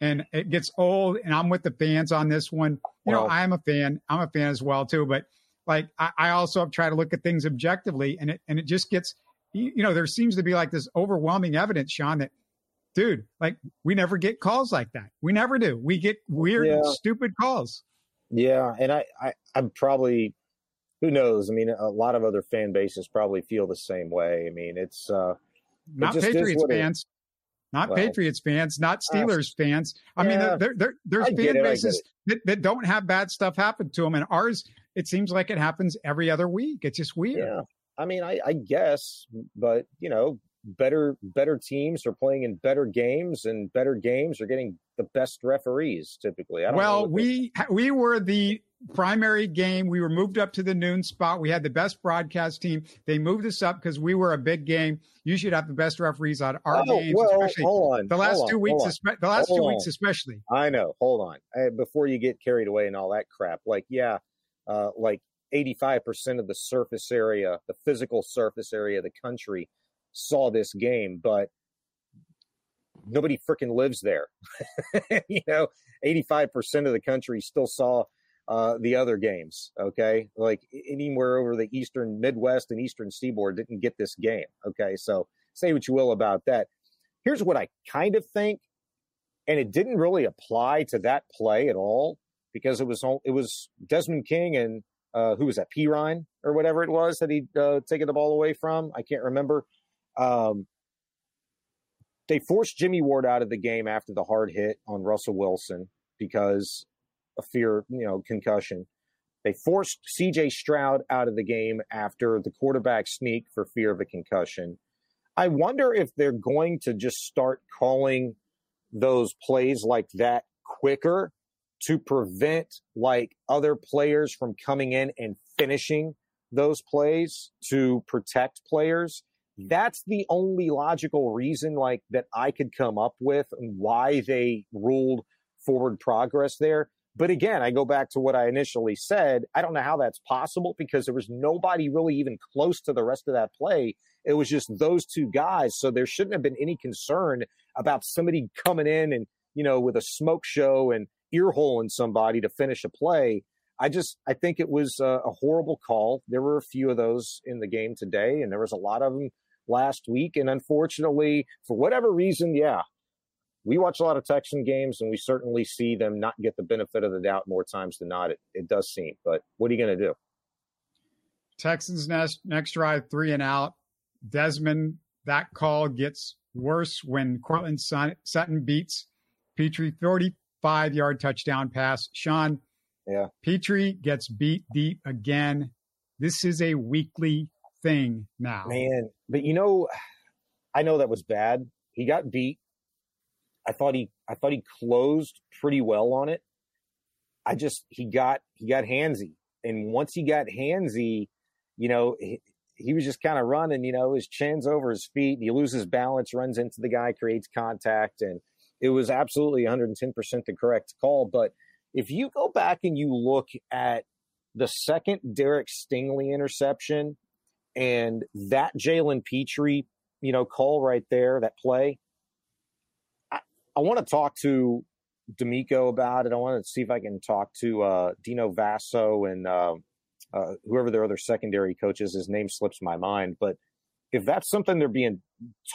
And it gets old, and I'm with the fans on this one. You know, I'm a fan. I'm a fan as well too. But like I, I also have tried to look at things objectively and it and it just gets you know there seems to be like this overwhelming evidence shaun that dude like we never get calls like that. We never do. We get weird yeah. stupid calls. Yeah and I, I i'm probably who knows? I mean a lot of other fan bases probably feel the same way. I mean it's uh not it patriots fans. Not well, Patriots fans, not Steelers uh, fans. I yeah, mean, there, there, there's fan bases that, that don't have bad stuff happen to them, and ours it seems like it happens every other week. It's just weird. Yeah. I mean, I, I guess, but you know, better better teams are playing in better games, and better games are getting the best referees typically. well, we we were the primary game. We were moved up to the noon spot. We had the best broadcast team. They moved us up because we were a big game. You should have the best referees on our oh, games, well, especially hold on, the last two weeks. Espe- the last hold two on. weeks, especially. I know. Hold on, I, before you get carried away and all that crap. Like, yeah, uh, like 85% of the surface area, the physical surface area of the country saw this game, but nobody freaking lives there. you know, 85% of the country still saw uh, the other games. Okay. Like anywhere over the Eastern Midwest and Eastern Seaboard didn't get this game. Okay. So say what you will about that. Here's what I kind of think. And it didn't really apply to that play at all because it was it was Desmond King and uh, who was that Perine or whatever it was that he'd uh, taken the ball away from. I can't remember. Um, they forced Jimmie Ward out of the game after the hard hit on Russell Wilson because of fear, you know, concussion. They forced CJ Stroud out of the game after the quarterback sneak for fear of a concussion. I wonder if they're going to just start calling those plays like that quicker to prevent like other players from coming in and finishing those plays to protect players. Hmm. That's the only logical reason like that I could come up with why they ruled forward progress there. But again, I go back to what I initially said. I don't know how that's possible because there was nobody really even close to the rest of that play. It was just those two guys. So there shouldn't have been any concern about somebody coming in and, you know, with a smoke show and ear hole in somebody to finish a play. I just I think it was a, a, horrible call. There were a few of those in the game today, and there was a lot of them last week. And unfortunately, for whatever reason, yeah, we watch a lot of Texan games, and we certainly see them not get the benefit of the doubt more times than not. It, it does seem, but what are you going to do? Texans next next drive three and out. Desmond, that call gets worse when Courtland Sutton beats Pitre 30, five yard touchdown pass. Shaun, yeah. Pitre gets beat deep again. This is a weekly thing now. Man, but you know, I know that was bad. He got beat. I thought he I thought he closed pretty well on it. I just he got he got handsy. And once he got handsy, you know, he, he was just kind of running, you know, his chin's over his feet. He loses balance, runs into the guy, creates contact and – it was absolutely 110% the correct call. But if you go back and you look at the second Derek Stingley interception and that Jalen Pitre, you know, call right there, that play, I, I want to talk to DeMeco about it. I want to see if I can talk to uh, Dino Vasso and uh, uh, whoever their other secondary coaches, his name slips my mind. But if that's something they're being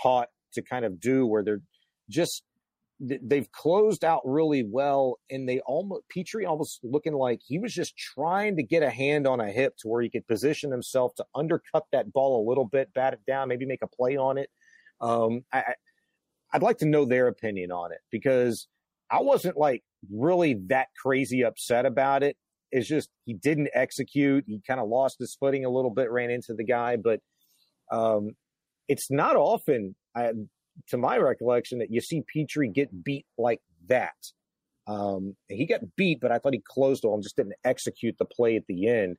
taught to kind of do, where they're just they've closed out really well, and they almost Pitre almost looking like he was just trying to get a hand on a hip to where he could position himself to undercut that ball a little bit, bat it down, maybe make a play on it. Um, I, I'd like to know their opinion on it because I wasn't like really that crazy upset about it. It's just he didn't execute. He kind of lost his footing a little bit, ran into the guy, but um, it's not often, I, to my recollection, that you see Pitre get beat like that. Um, he got beat, but I thought he closed on, just didn't execute the play at the end.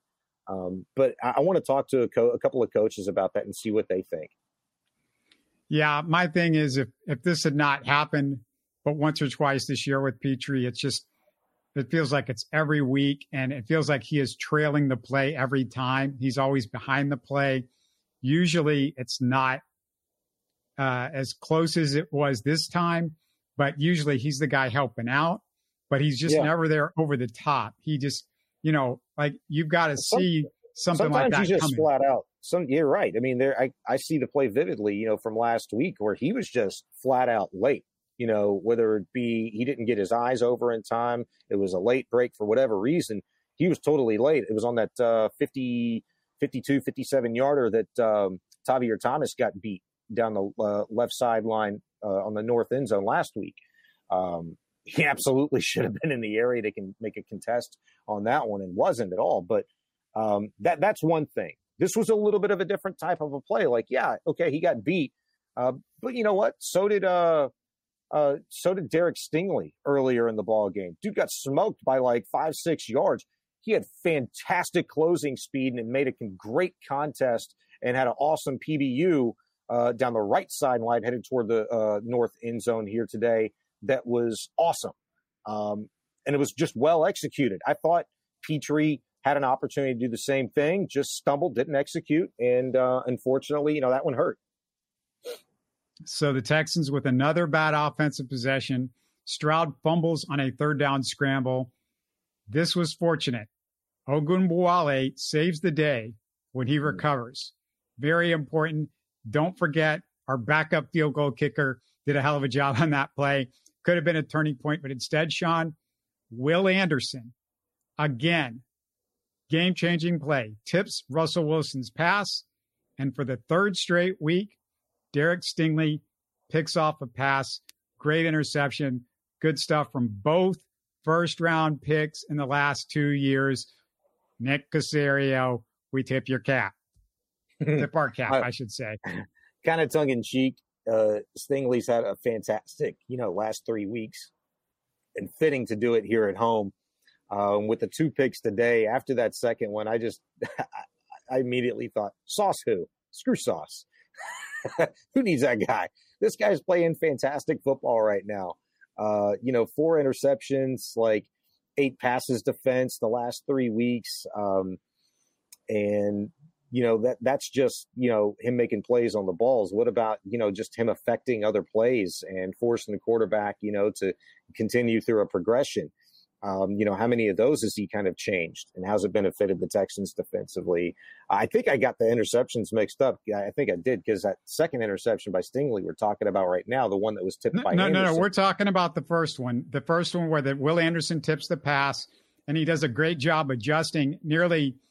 Um, but I, I want to talk to a, co- a couple of coaches about that and see what they think. Yeah, my thing is if if this had not happened, but once or twice this year with Pitre, it's just it feels like it's every week, and it feels like he is trailing the play every time. He's always behind the play. Usually, it's not uh, as close as it was this time, but usually he's the guy helping out. But he's just yeah. never there over the top. He just, you know, like you've got to see something sometimes like that. Sometimes just coming. flat out. Some you're right. I mean, there I I see the play vividly. You know, from last week where he was just flat out late you know, whether it be he didn't get his eyes over in time, it was a late break for whatever reason. He was totally late. It was on that uh, 50, 52, 57 yarder that um, Tavierre Thomas got beat down the uh, left sideline uh, on the north end zone last week. Um, he absolutely should have been in the area to can make a contest on that one and wasn't at all. But um, that that's one thing. This was a little bit of a different type of a play. Like, yeah, okay, he got beat, uh, but you know what? So did uh, uh, so did Derek Stingley earlier in the ball game. Dude got smoked by like five, six yards. He had fantastic closing speed and made a great contest and had an awesome PBU uh, down the right sideline headed toward the uh, north end zone here today. That was awesome. Um, and it was just well executed. I thought Pitre had an opportunity to do the same thing, just stumbled, didn't execute. And uh, unfortunately, you know, that one hurt. So the Texans with another bad offensive possession. Stroud fumbles on a third down scramble. This was fortunate. Ogunbowale saves the day when he hmm. recovers. Very important. Don't forget our backup field goal kicker did a hell of a job on that play. Could have been a turning point, but instead, Shaun, Will Anderson, again, game changing play, tips Russell Wilson's pass. And for the third straight week, Derek Stingley picks off a pass, great interception, good stuff from both first round picks in the last two years. Nick Caserio, we tip your cap. Tip our cap, I should say. Kind of tongue in cheek. Uh, Stingley's had a fantastic, you know, last three weeks and fitting to do it here at home. Um, with the two picks today, after that second one, I just, I immediately thought, Sauce who? Screw Sauce. Who needs that guy? This guy's playing fantastic football right now. Uh, you know, four interceptions, like eight passes defense the last three weeks. Um, and you know that that's just you know him making plays on the balls what about you know just him affecting other plays and forcing the quarterback you know to continue through a progression Um, you know, how many of those has he kind of changed and how's it benefited the Texans defensively? I think I got the interceptions mixed up. I think I did because that second interception by Stingley we're talking about right now, the one that was tipped no, by no, Anderson. no, no. We're talking about the first one, the first one where the Will Anderson tips the pass and he does a great job adjusting nearly –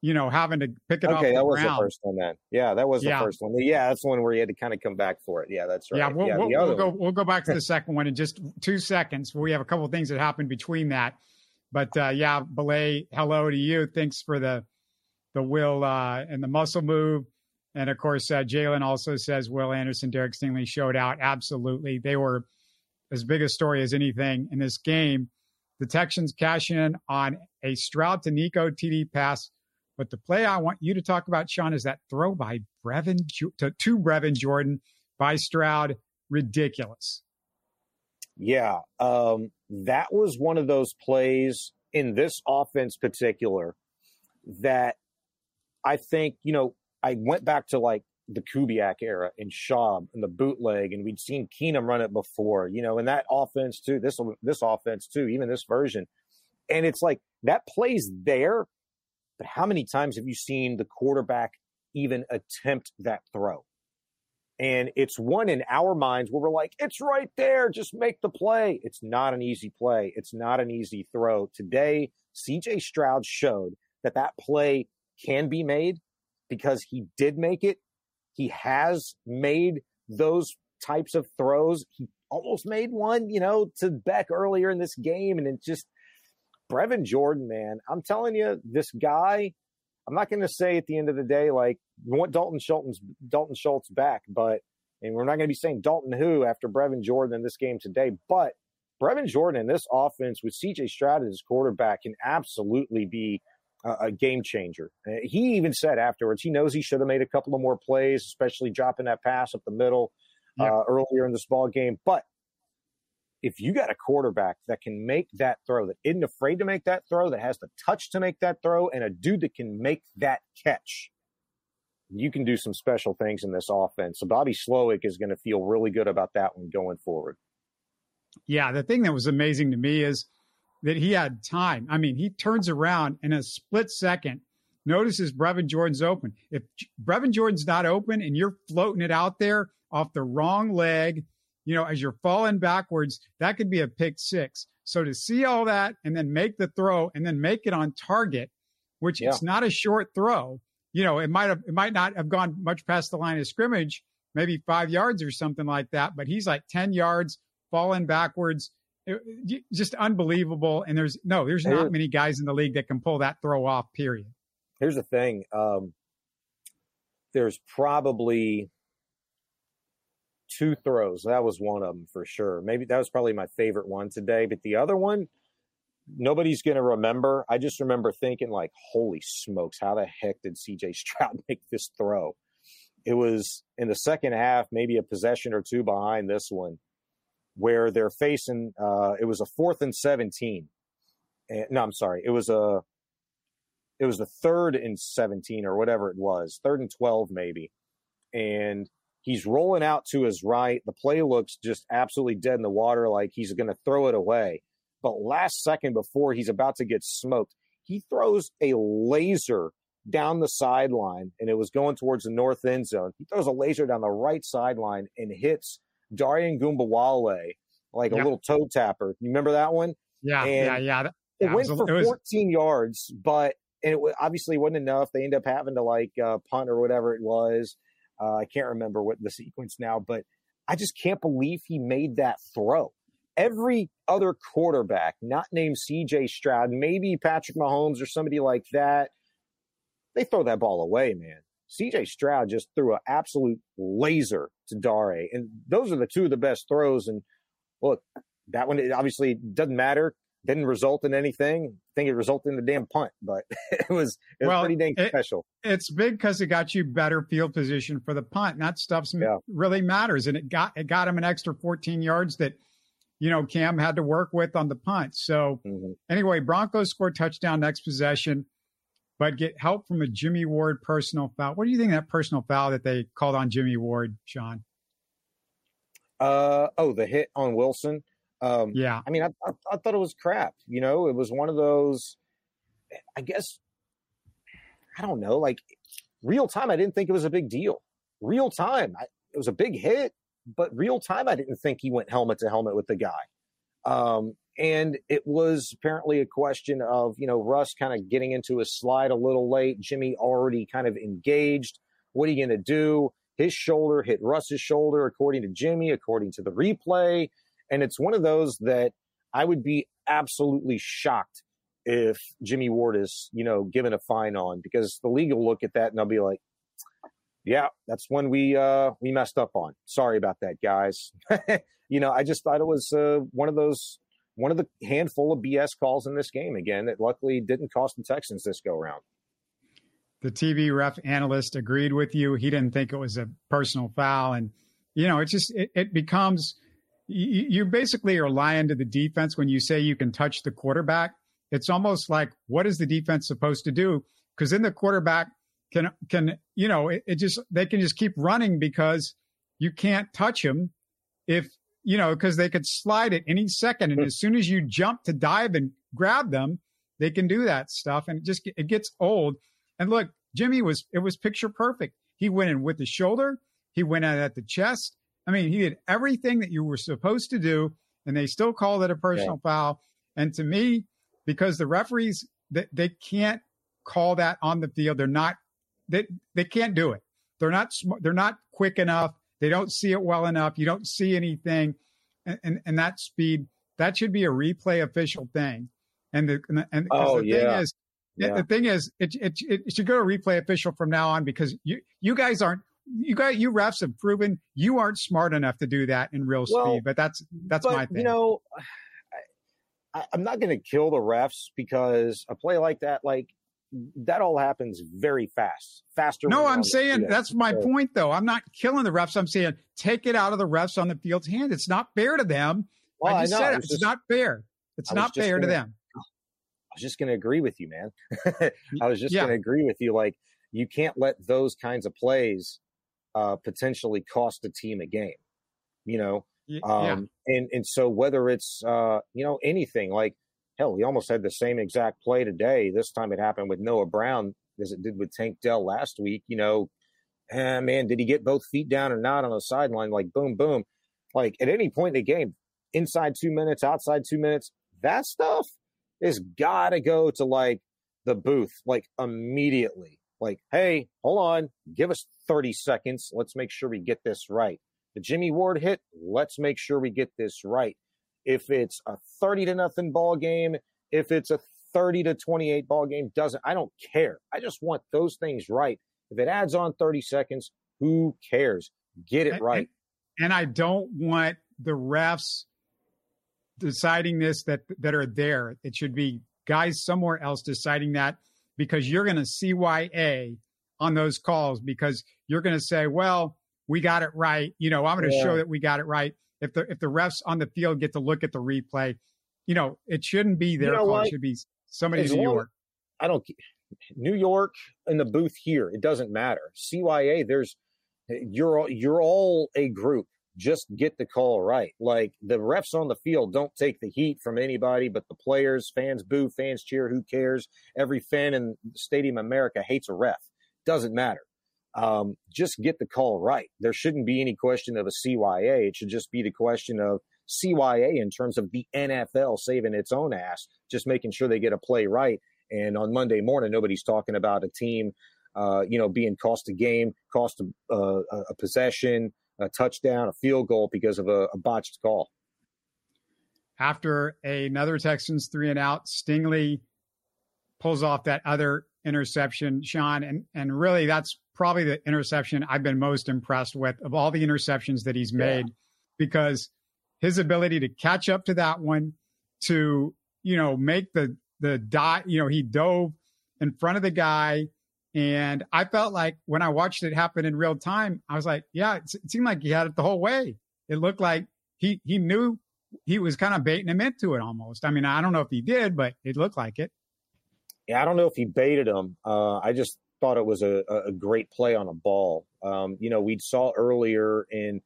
you know, having to pick it okay, up. Okay, that was ground. the first one then. Yeah, that was the first one. Yeah, that's the one where you had to kind of come back for it. Yeah, that's right. Yeah, we'll, yeah, we'll, we'll go. We'll go back to the second one in just two seconds. We have a couple of things that happened between that, but uh, yeah, Belay, hello to you. Thanks for the the will uh, and the muscle move, and of course, uh, Jalen also says Will Anderson, Derek Stingley showed out. Absolutely, they were as big a story as anything in this game. The Texans cash in on a Stroud to Nico TD pass but the play I want you to talk about, Shaun, is that throw by Brevin to, to Brevin Jordan by Stroud. Ridiculous. Yeah, um, that was one of those plays in this offense particular that I think you know I went back to like the Kubiak era in Schaub and the bootleg, and we'd seen Keenum run it before, you know, and that offense too. This this offense too, even this version, and it's like that plays there, but how many times have you seen the quarterback even attempt that throw? And it's one in our minds where we're like, it's right there. Just make the play. It's not an easy play. It's not an easy throw. Today, CJ Stroud showed that that play can be made because he did make it. He has made those types of throws. He almost made one, you know, to Beck earlier in this game. And it just, Brevin Jordan, man, I'm telling you, this guy, I'm not going to say at the end of the day, like, we want Dalton Schultz, Dalton Schultz back, but, and we're not going to be saying Dalton who after Brevin Jordan in this game today, but Brevin Jordan in this offense with CJ Stroud as quarterback can absolutely be a, a game changer. Uh, he even said afterwards he knows he should have made a couple of more plays, especially dropping that pass up the middle yeah. uh, earlier in this ball game. But if you got a quarterback that can make that throw, that isn't afraid to make that throw, that has the touch to make that throw, and a dude that can make that catch, you can do some special things in this offense. So Bobby Slowik is going to feel really good about that one going forward. Yeah, the thing that was amazing to me is that he had time. I mean, he turns around in a split second, notices Brevin Jordan's open. If Brevin Jordan's not open and you're floating it out there off the wrong leg – you know, as you're falling backwards, that could be a pick six. So to see all that and then make the throw and then make it on target, which yeah. it's not a short throw. You know, it might have it might not have gone much past the line of scrimmage, maybe five yards or something like that. But he's like ten yards, falling backwards, it, just unbelievable. And there's no, there's not many guys in the league that can pull that throw off. Period. Here's the thing. Um, there's probably two throws. That was one of them for sure. Maybe that was probably my favorite one today. But the other one, nobody's going to remember. I just remember thinking, like, holy smokes, how the heck did CJ Stroud make this throw? It was in the second half, maybe a possession or two behind this one, where they're facing. Uh, it was a fourth and seventeen. And, no, I'm sorry. It was a. It was the third and seventeen or whatever it was, third and twelve maybe, and He's rolling out to his right. The play looks just absolutely dead in the water, like he's going to throw it away. But last second before he's about to get smoked, he throws a laser down the sideline, and it was going towards the north end zone. He throws a laser down the right sideline and hits Darian Ogunbowale like a little toe tapper. You remember that one? Yeah, and yeah, yeah. That, it went was, for it was, 14 yards, but and it obviously wasn't enough. They end up having to like uh, punt or whatever it was. Uh, I can't remember what the sequence now, but I just can't believe he made that throw. Every other quarterback, not named CJ Stroud, maybe Patrick Mahomes or somebody like that, they throw that ball away, man. CJ Stroud just threw an absolute laser to Dare. And those are the two of the best throws. And look, that one obviously doesn't matter didn't result in anything. I think it resulted in a damn punt, but it was it was well, pretty dang it, special. It's big because it got you better field position for the punt. And that stuff yeah. really matters, and it got it got him an extra 14 yards that you know Cam had to work with on the punt. So mm-hmm. anyway, Broncos score touchdown next possession, but get help from a Jimmie Ward personal foul. What do you think that personal foul that they called on Jimmie Ward, Shaun? Uh oh, the hit on Wilson. Um, yeah. I mean, I, I, I thought it was crap. You know, it was one of those. I guess I don't know. Like real time, I didn't think it was a big deal. Real time, I, it was a big hit, but real time, I didn't think he went helmet to helmet with the guy. Um, and it was apparently a question of, you know, Russ kind of getting into his slide a little late. Jimmie already kind of engaged. What are you going to do? His shoulder hit Russ's shoulder, according to Jimmie, according to the replay. And it's one of those that I would be absolutely shocked if Jimmie Ward is, you know, given a fine on because the league will look at that and they'll be like, yeah, that's when we uh we messed up on. Sorry about that, guys. you know, I just thought it was uh, one of those one of the handful of BS calls in this game again that luckily didn't cost the Texans this go round. The TV ref analyst agreed with you. He didn't think it was a personal foul, and you know, it just it, it becomes you, basically are lying to the defense when you say you can touch the quarterback. It's almost like what is the defense supposed to do? Because then the quarterback can can you know it, it, just they can just keep running because you can't touch them if you know because they could slide at any second. And as soon as you jump to dive and grab them they can do that stuff. And it just it gets old. And look jimmie was it was picture perfect. He went in with the shoulder. He went in at the chest i mean he did everything that you were supposed to do and they still called it a personal yeah. foul and to me because the referees they, they can't call that on the field they're not they they can't do it. They're not they're not quick enough. They don't see it well enough. You don't see anything, and and, and that speed that should be a replay official thing. And the and, and oh, the yeah. thing is, yeah. the thing is, it, it it should go to replay official from now on because you you guys aren't you guys you refs have proven you aren't smart enough to do that in real well, speed. But that's that's but, my thing. You know, I, I'm not going to kill the refs because a play like that, like that all happens very fast, faster. No, I'm saying that's my so, point, though. I'm not killing the refs. I'm saying take it out of the refs on the field's hand. It's not fair to them. Well, I just I said it. It's just, not fair. It's not fair gonna, to them. I was just going to agree with you, man. I was just yeah. going to agree with you. Like you can't let those kinds of plays uh, potentially cost a team a game. You know, um, and and so whether it's uh, you know anything like hell, we almost had the same exact play today. This time it happened with Noah Brown as it did with Tank Dell last week. You know, eh, man, did he get both feet down or not on the sideline? Like boom, boom. Like at any point in the game, inside two minutes, outside two minutes, that stuff is gotta go to like the booth like immediately. Like, hey, hold on, give us 30 seconds. Let's make sure we get this right. The Jimmie Ward hit, let's make sure we get this right if it's a 30 to nothing ball game, if it's a 30 to 28 ball game, doesn't, I don't care. I just want those things right. If it adds on 30 seconds, who cares? Get it right. And, and I don't want the refs deciding this that that are there. It should be guys somewhere else deciding that because you're going to CYA on those calls because you're going to say, well, we got it right. You know, I'm going to yeah. show that we got it right if the if the refs on the field get to look at the replay, you know, it shouldn't be their you know call. What? It should be somebody in New York. I don't New York in the booth here. It doesn't matter. CYA, there's you're you're all a group. Just get the call right. Like the refs on the field don't take the heat from anybody but the players. Fans boo, fans cheer. Who cares? Every fan in Stadium America hates a ref. Doesn't matter um, just get the call right. There shouldn't be any question of a CYA. It should just be the question of CYA in terms of the NFL saving its own ass, just making sure they get a play right. And on Monday morning, nobody's talking about a team, uh, you know, being cost a game, cost a, a, possession, a touchdown, a field goal because of a, a botched call. After another Texans three and out, Stingley pulls off that other interception, Shaun, and and really that's probably the interception I've been most impressed with of all the interceptions that he's made yeah. because his ability to catch up to that one, to you know make the the dot, you know he dove in front of the guy, and I felt like when I watched it happen in real time, I was like, yeah, it, it seemed like he had it the whole way. It looked like he he knew he was kind of baiting him into it almost. I mean, I don't know if he did, but it looked like it. Yeah, I don't know if he baited him. Uh, I just thought it was a, a great play on a ball. Um, you know, we saw earlier in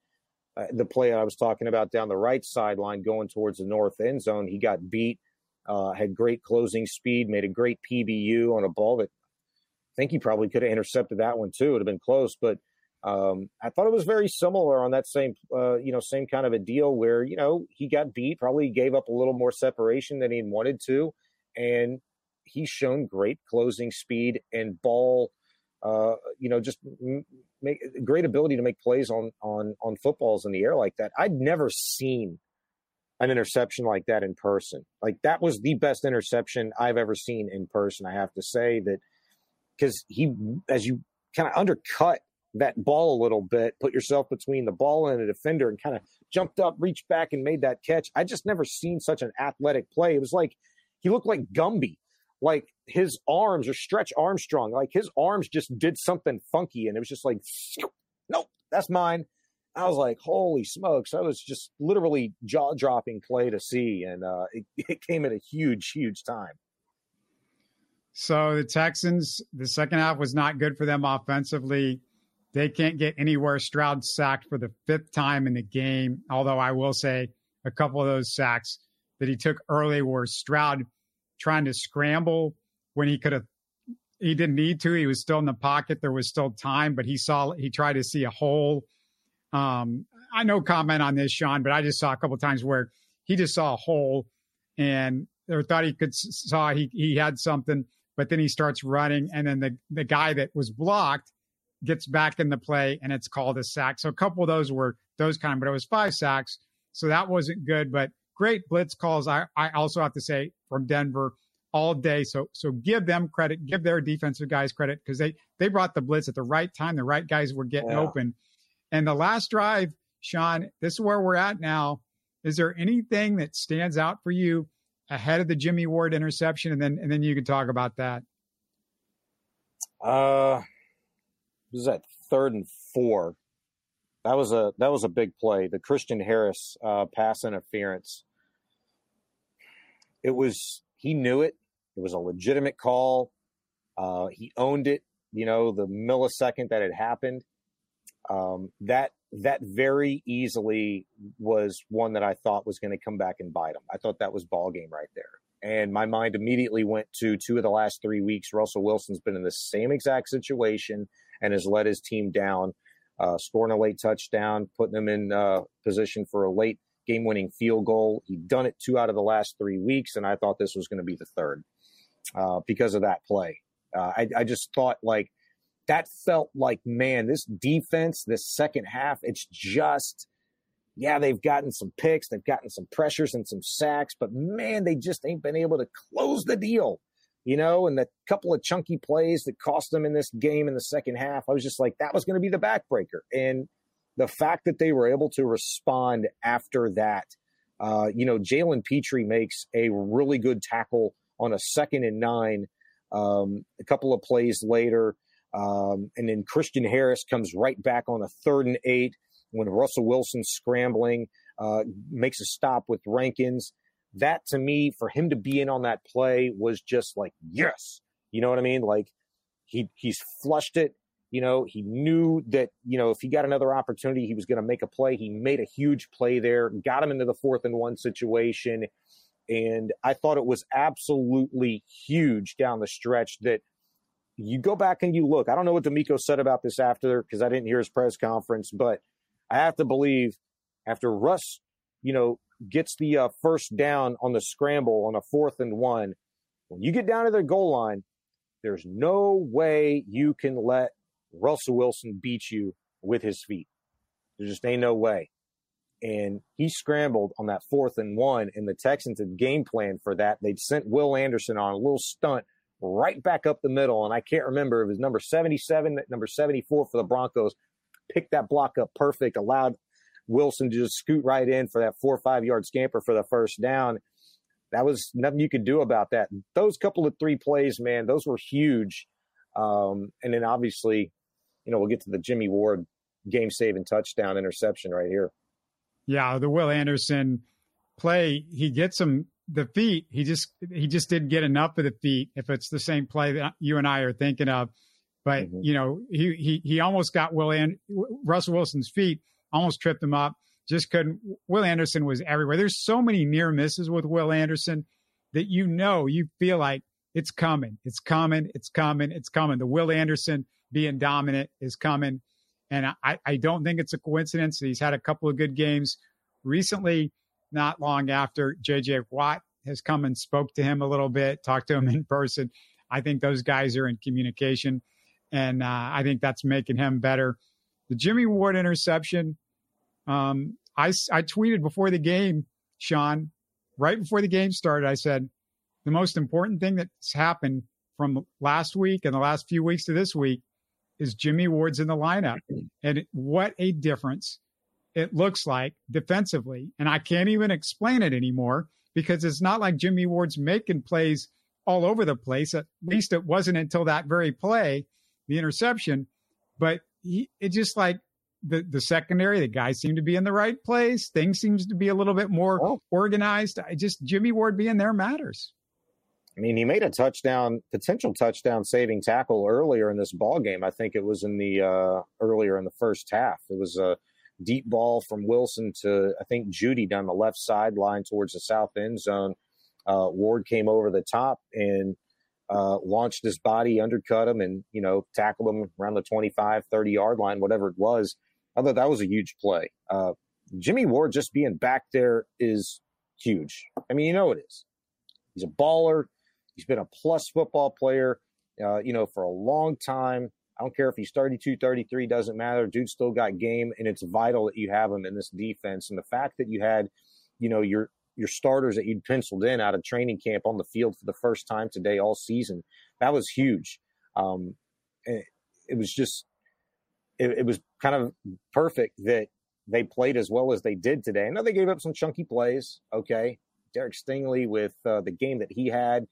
uh, the play I was talking about down the right sideline going towards the north end zone. He got beat, uh, had great closing speed, made a great PBU on a ball that I think he probably could have intercepted that one too. It would have been close, but um, I thought it was very similar on that same, uh, you know, same kind of a deal where you know he got beat, probably gave up a little more separation than he wanted to, and he's shown great closing speed and ball uh, you know, just make great ability to make plays on on on footballs in the air like that. I'd never seen an interception like that in person. Like that was the best interception I've ever seen in person. I have to say that because he, as you kind of undercut that ball a little bit, put yourself between the ball and a defender, and kind of jumped up, reached back, and made that catch. I just never seen such an athletic play. It was like he looked like Gumby like his arms or Stretch Armstrong, like his arms just did something funky, and it was just like, nope, that's mine. I was like, holy smokes! I was just literally jaw dropping play to see, and uh, it, it came at a huge, huge time. So the Texans, the second half was not good for them offensively. They can't get anywhere. Stroud sacked for the fifth time in the game. Although I will say a couple of those sacks that he took early were Stroud trying to scramble when he could have he didn't need to. He was still in the pocket. There was still time, but he saw he tried to see a hole. Um, I no comment on this, Shaun, but I just saw a couple times where he just saw a hole and or thought he could saw he he had something, but then he starts running, and then the the guy that was blocked gets back in the play, and it's called a sack. So a couple of those were those kind, but it was five sacks, so that wasn't good. But great blitz calls. I, I also have to say from Denver all day. So so give them credit, give their defensive guys credit because they they brought the blitz at the right time. The right guys were getting yeah. open. And the last drive, Shaun, this is where we're at now. Is there anything that stands out for you ahead of the Jimmie Ward interception, and then and then you can talk about that. Uh, was that third and four? That was a that was a big play. The Christian Harris uh, pass interference. It was he knew it. It was a legitimate call. Uh, he owned it. You know the millisecond that it happened. Um, that that very easily was one that I thought was going to come back and bite him. I thought that was ball game right there. And my mind immediately went to two of the last three weeks. Russell Wilson's been in the same exact situation and has let his team down uh, scoring a late touchdown, putting them in uh, position for a late game winning field goal. He'd done it two out of the last three weeks, and I thought this was going to be the third uh, because of that play. Uh, I, I just thought like that felt like, man, this defense, this second half, it's just, yeah, they've gotten some picks, they've gotten some pressures and some sacks, but man, they just ain't been able to close the deal you know, and the couple of chunky plays that cost them in this game in the second half, I was just like, that was going to be the backbreaker. And the fact that they were able to respond after that, uh, you know, Jalen Pitre makes a really good tackle on a second and nine. Um, a couple of plays later, um, and then Christian Harris comes right back on a third and eight when Russell Wilson's scrambling, uh, makes a stop with Rankins that to me, for him to be in on that play was just like, yes. You know what I mean? Like he he's flushed it. You know, he knew that, you know, if he got another opportunity, he was going to make a play. He made a huge play there, got him into the fourth and one situation. And I thought it was absolutely huge down the stretch that you go back and you look. I don't know what DeMeco said about this after because I didn't hear his press conference, but I have to believe after Russ, you know, gets the uh, first down on the scramble on a fourth and one, when you get down to their goal line, there's no way you can let Russell Wilson beat you with his feet. There just ain't no way. And he scrambled on that fourth and one, and the Texans had game plan for that. They'd sent Will Anderson on a little stunt right back up the middle. And I can't remember if it was number 77, number 74 for the Broncos, picked that block up perfect, allowed Wilson to just scoot right in for that four or five yard scamper for the first down. That was nothing you could do about that. Those couple of three plays, man, those were huge. Um, and then obviously, you know, we'll get to the Jimmie Ward game saving touchdown interception right here. Yeah, the Will Anderson play, he gets him the feet. He just he just didn't get enough of the feet. If it's the same play that you and I are thinking of, but mm-hmm. you know, he he he almost got Will and Russell Wilson's feet almost tripped him up. Just couldn't. Will Anderson was everywhere. There's so many near misses with Will Anderson that you know, you feel like it's coming, it's coming, it's coming, it's coming. The Will Anderson being dominant is coming. And I, I don't think it's a coincidence that he's had a couple of good games recently, not long after JJ Watt has come and spoke to him a little bit, talked to him in person. I think those guys are in communication. And uh, I think that's making him better. The Jimmie Ward interception, um, I, I tweeted before the game, Shaun, right before the game started, I said, the most important thing that's happened from last week and the last few weeks to this week is Jimmie Ward's in the lineup. And what a difference it looks like defensively. And I can't even explain it anymore because it's not like Jimmie Ward's making plays all over the place. At least it wasn't until that very play, the interception. But he, it just like the the secondary, the guys seem to be in the right place. Things seems to be a little bit more oh. organized. I just Jimmie Ward being there matters. I mean, he made a touchdown, potential touchdown saving tackle earlier in this ball game. I think it was in the uh, earlier in the first half. It was a deep ball from Wilson to I think Jeudy down the left sideline towards the south end zone. Uh, Ward came over the top and uh, launched his body, undercut him, and you know tackled him around the 25, 30 yard line, whatever it was. I thought that was a huge play. Uh, Jimmie Ward just being back there is huge. I mean, you know it is. He's a baller. He's been a plus football player, uh, you know, for a long time. I don't care if he's 32, 33, doesn't matter. Dude still got game, and it's vital that you have him in this defense. And the fact that you had, you know, your your starters that you'd penciled in out of training camp on the field for the first time today all season, that was huge. Um, it, it was just, it, it was kind of perfect that they played as well as they did today. I know they gave up some chunky plays. Okay. Derek Stingley with uh, the game that he had,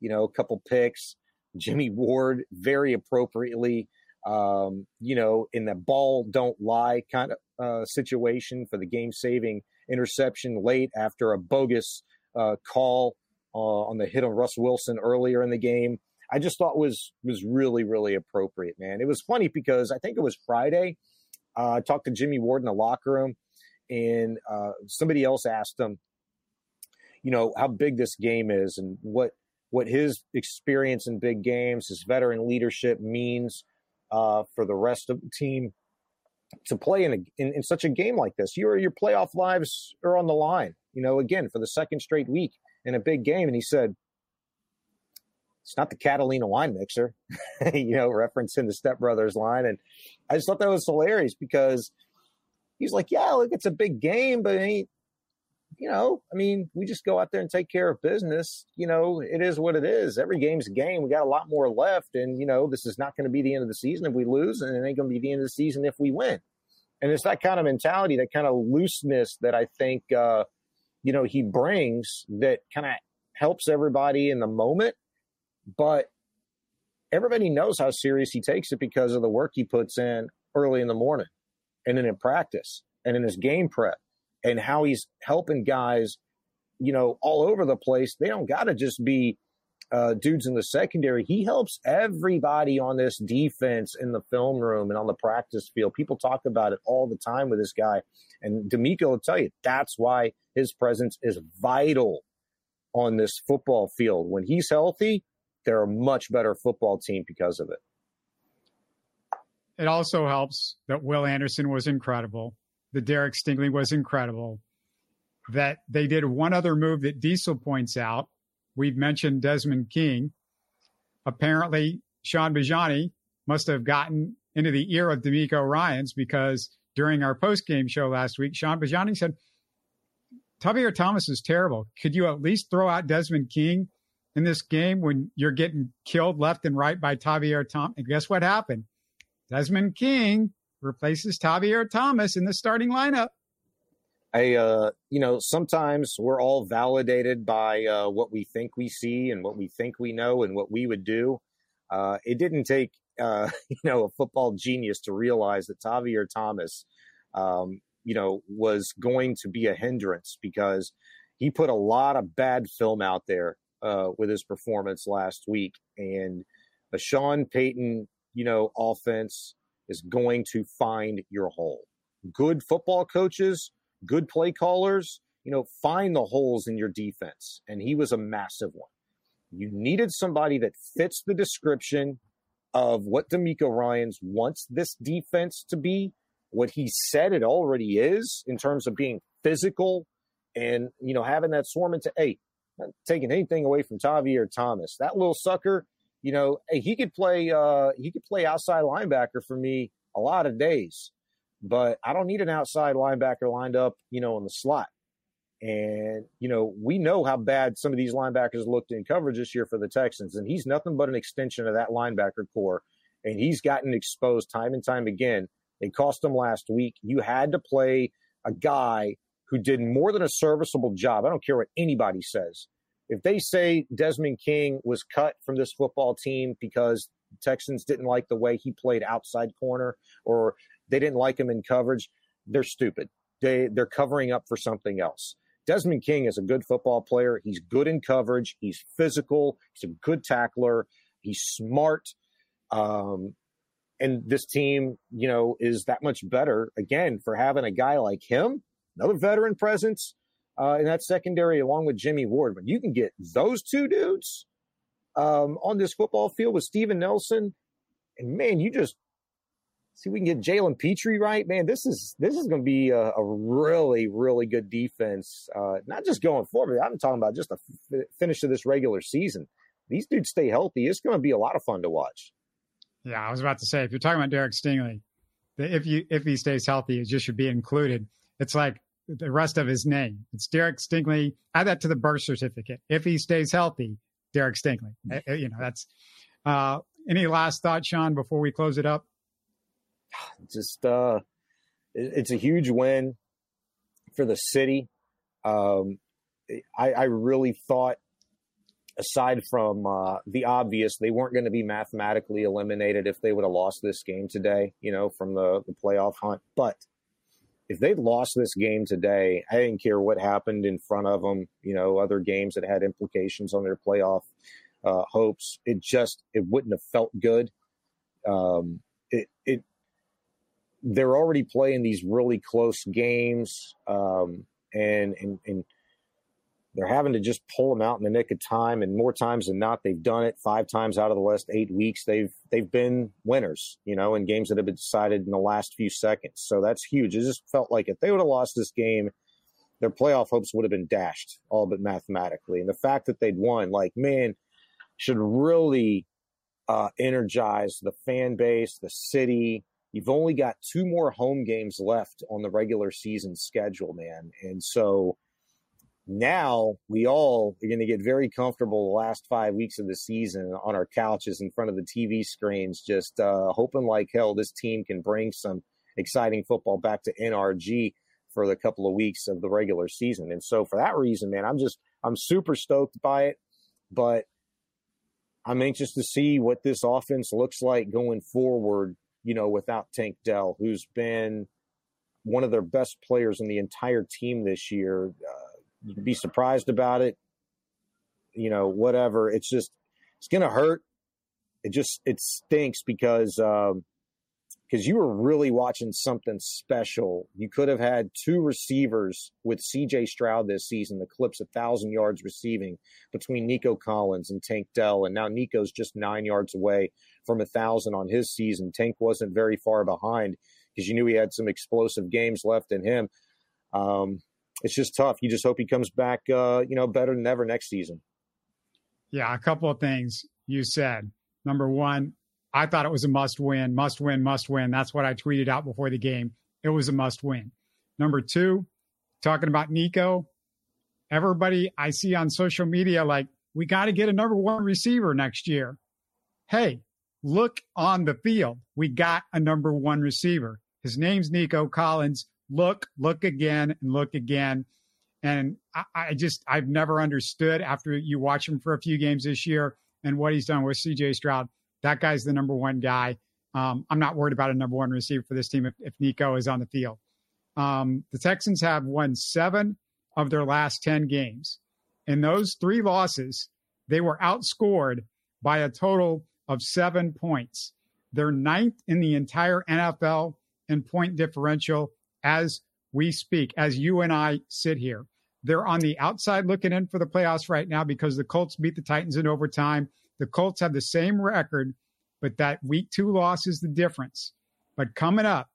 you know, a couple picks. Jimmie Ward very appropriately, um, you know, in the ball don't lie kind of uh, situation for the game saving interception late after a bogus uh, call uh, on the hit on Russ Wilson earlier in the game. I just thought was was really really appropriate, man. It was funny because I think it was Friday. Uh, I talked to Jimmie Ward in the locker room, and uh, somebody else asked him, you know, how big this game is and what what his experience in big games, his veteran leadership means uh, for the rest of the team to play in, a, in, in such a game like this. Your your playoff lives are on the line. You know, again for the second straight week in a big game. And he said, "It's not the Catalina wine mixer," you know, referencing the Step Brothers line. And I just thought that was hilarious because he's like, "Yeah, look, it's a big game, but it ain't you know, I mean, we just go out there and take care of business. You know, it is what it is. Every game's a game. We got a lot more left. And, you know, this is not going to be the end of the season if we lose, and it ain't going to be the end of the season if we win. And it's that kind of mentality, that kind of looseness that I think, uh, you know, he brings that kind of helps everybody in the moment. But everybody knows how serious he takes it because of the work he puts in early in the morning and then in practice and in his game prep and how he's helping guys, you know, all over the place. They don't got to just be uh, dudes in the secondary. He helps everybody on this defense in the film room and on the practice field. People talk about it all the time with this guy. And DeMeco will tell you that's why his presence is vital on this football field. When he's healthy, they're a much better football team because of it. It also helps that Will Anderson was incredible the Derek Stingley was incredible. That they did one other move that Diesel points out. We've mentioned Desmond King. Apparently, Shaun Bijani must have gotten into the ear of DeMeco Ryans because during our post-game show last week, Shaun Bijani said, Tavierre Thomas is terrible. Could you at least throw out Desmond King in this game when you're getting killed left and right by Tavierre Thomas? And guess what happened? Desmond King replaces Tavierre Thomas in the starting lineup. I, uh, you know, sometimes we're all validated by uh, what we think we see and what we think we know and what we would do. Uh, it didn't take, uh, you know, a football genius to realize that Tavierre Thomas, um, you know, was going to be a hindrance because he put a lot of bad film out there uh, with his performance last week. And a Sean Payton, you know, offense is going to find your hole. good football coaches, good play callers, you know, find the holes in your defense. And he was a massive one. You needed somebody that fits the description of what DeMeco Ryans wants this defense to be, what he said it already is in terms of being physical and, you know, having that swarm into, not taking anything away from Tavierre Thomas. That little sucker, you know, he could play uh he could play outside linebacker for me a lot of days. But I don't need an outside linebacker lined up, you know, in the slot. And, you know, we know how bad some of these linebackers looked in coverage this year for the Texans. And he's nothing but an extension of that linebacker core. And he's gotten exposed time and time again. They cost him last week. You had to play a guy who did more than a serviceable job. I don't care what anybody says. If they say Desmond King was cut from this football team because Texans didn't like the way he played outside corner or they didn't like him in coverage, they're stupid. They they're covering up for something else. Desmond King is a good football player. He's good in coverage. He's physical. He's a good tackler. He's smart. Um, and this team, you know, is that much better again for having a guy like him, another veteran presence uh, in that secondary, along with Jimmie Ward. But you can get those two dudes um, on this football field with Steven Nelson, and man, you just see we can get Jalen Pitre right, man. This is this is going to be a, a, really really good defense. Uh, not just going forward. I'm talking about just the f- finish of this regular season. These dudes stay healthy. It's going to be a lot of fun to watch. Yeah, I was about to say if you're talking about Derek Stingley, if you if he stays healthy, it just should be included. It's like the rest of his name. It's Derek Stingley. Add that to the birth certificate. If he stays healthy, Derek Stingley. Mm-hmm. You know that's. Uh, any last thought, Shaun, before we close it up? just uh, it's a huge win for the city. Um, I, I really thought, aside from uh, the obvious, they weren't going to be mathematically eliminated if they would have lost this game today. You know, from the the playoff hunt, but if they'd lost this game today, I didn't care what happened in front of them. You know, other games that had implications on their playoff uh, hopes. It just it wouldn't have felt good. Um, it it they're already playing these really close games, um, and, and and they're having to just pull them out in the nick of time. And more times than not, they've done it. Five times out of the last eight weeks, they've they've been winners. You know, in games that have been decided in the last few seconds. So that's huge. It just felt like if they would have lost this game, their playoff hopes would have been dashed, all but mathematically. And the fact that they'd won, like man, should really uh, energize the fan base, the city you've only got two more home games left on the regular season schedule, man. And so now we all are going to get very comfortable the last five weeks of the season on our couches in front of the TV screens, just uh, hoping like hell this team can bring some exciting football back to NRG for the couple of weeks of the regular season. And so for that reason, man, I'm just I'm super stoked by it, but I'm anxious to see what this offense looks like going forward you know, without Tank Dell, who's been one of their best players in the entire team this year. Uh, you'd be surprised about it. You know, whatever. It's just, it's going to hurt. It just, it stinks because, um, because you were really watching something special. You could have had two receivers with CJ Stroud this season that clips a thousand yards receiving between Nico Collins and Tank Dell, and now Nico's just nine yards away from a thousand on his season. Tank wasn't very far behind because you knew he had some explosive games left in him. Um, it's just tough. You just hope he comes back, uh, you know, better than ever next season. Yeah, a couple of things you said. Number one, I thought it was a must win, must win, must win. That's what I tweeted out before the game. It was a must win. Number two, talking about Nico, everybody I see on social media like, we got to get a number one receiver next year. Hey, look on the field. We got a number one receiver. His name's Nico Collins. Look, look again, and look again. And I, I just, I've never understood after you watch him for a few games this year and what he's done with CJ Stroud that guy's the number one guy. Um, I'm not worried about a number one receiver for this team if, if Nico is on the field. Um, the Texans have won seven of their last 10 games. In those three losses, they were outscored by a total of seven points. They're ninth in the entire NFL in point differential, as we speak, as you and I sit here. They're on the outside looking in for the playoffs right now because the Colts beat the Titans in overtime. The Colts have the same record, but that week two loss is the difference. But coming up,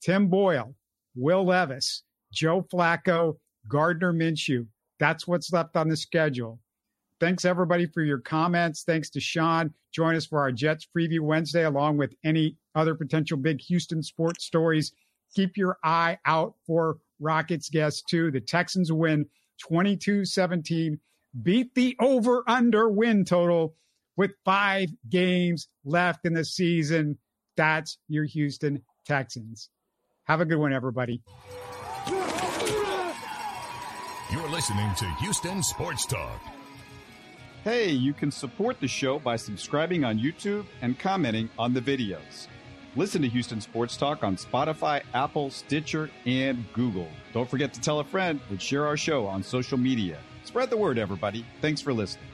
Tim Boyle, Will Levis, Joe Flacco, Gardner Minshew. That's what's left on the schedule. Thanks everybody for your comments. Thanks to Shaun. Join us for our Jets preview Wednesday, along with any other potential big Houston sports stories. Keep your eye out for Rockets guests too. The Texans win 22 17, beat the over under win total with five games left in the season. That's your Houston Texans. Have a good one, everybody. You're listening to Houston Sports Talk. Hey, you can support the show by subscribing on YouTube and commenting on the videos. Listen to Houston Sports Talk on Spotify, Apple, Stitcher, and Google. Don't forget to tell a friend and share our show on social media. Spread the word, everybody. Thanks for listening.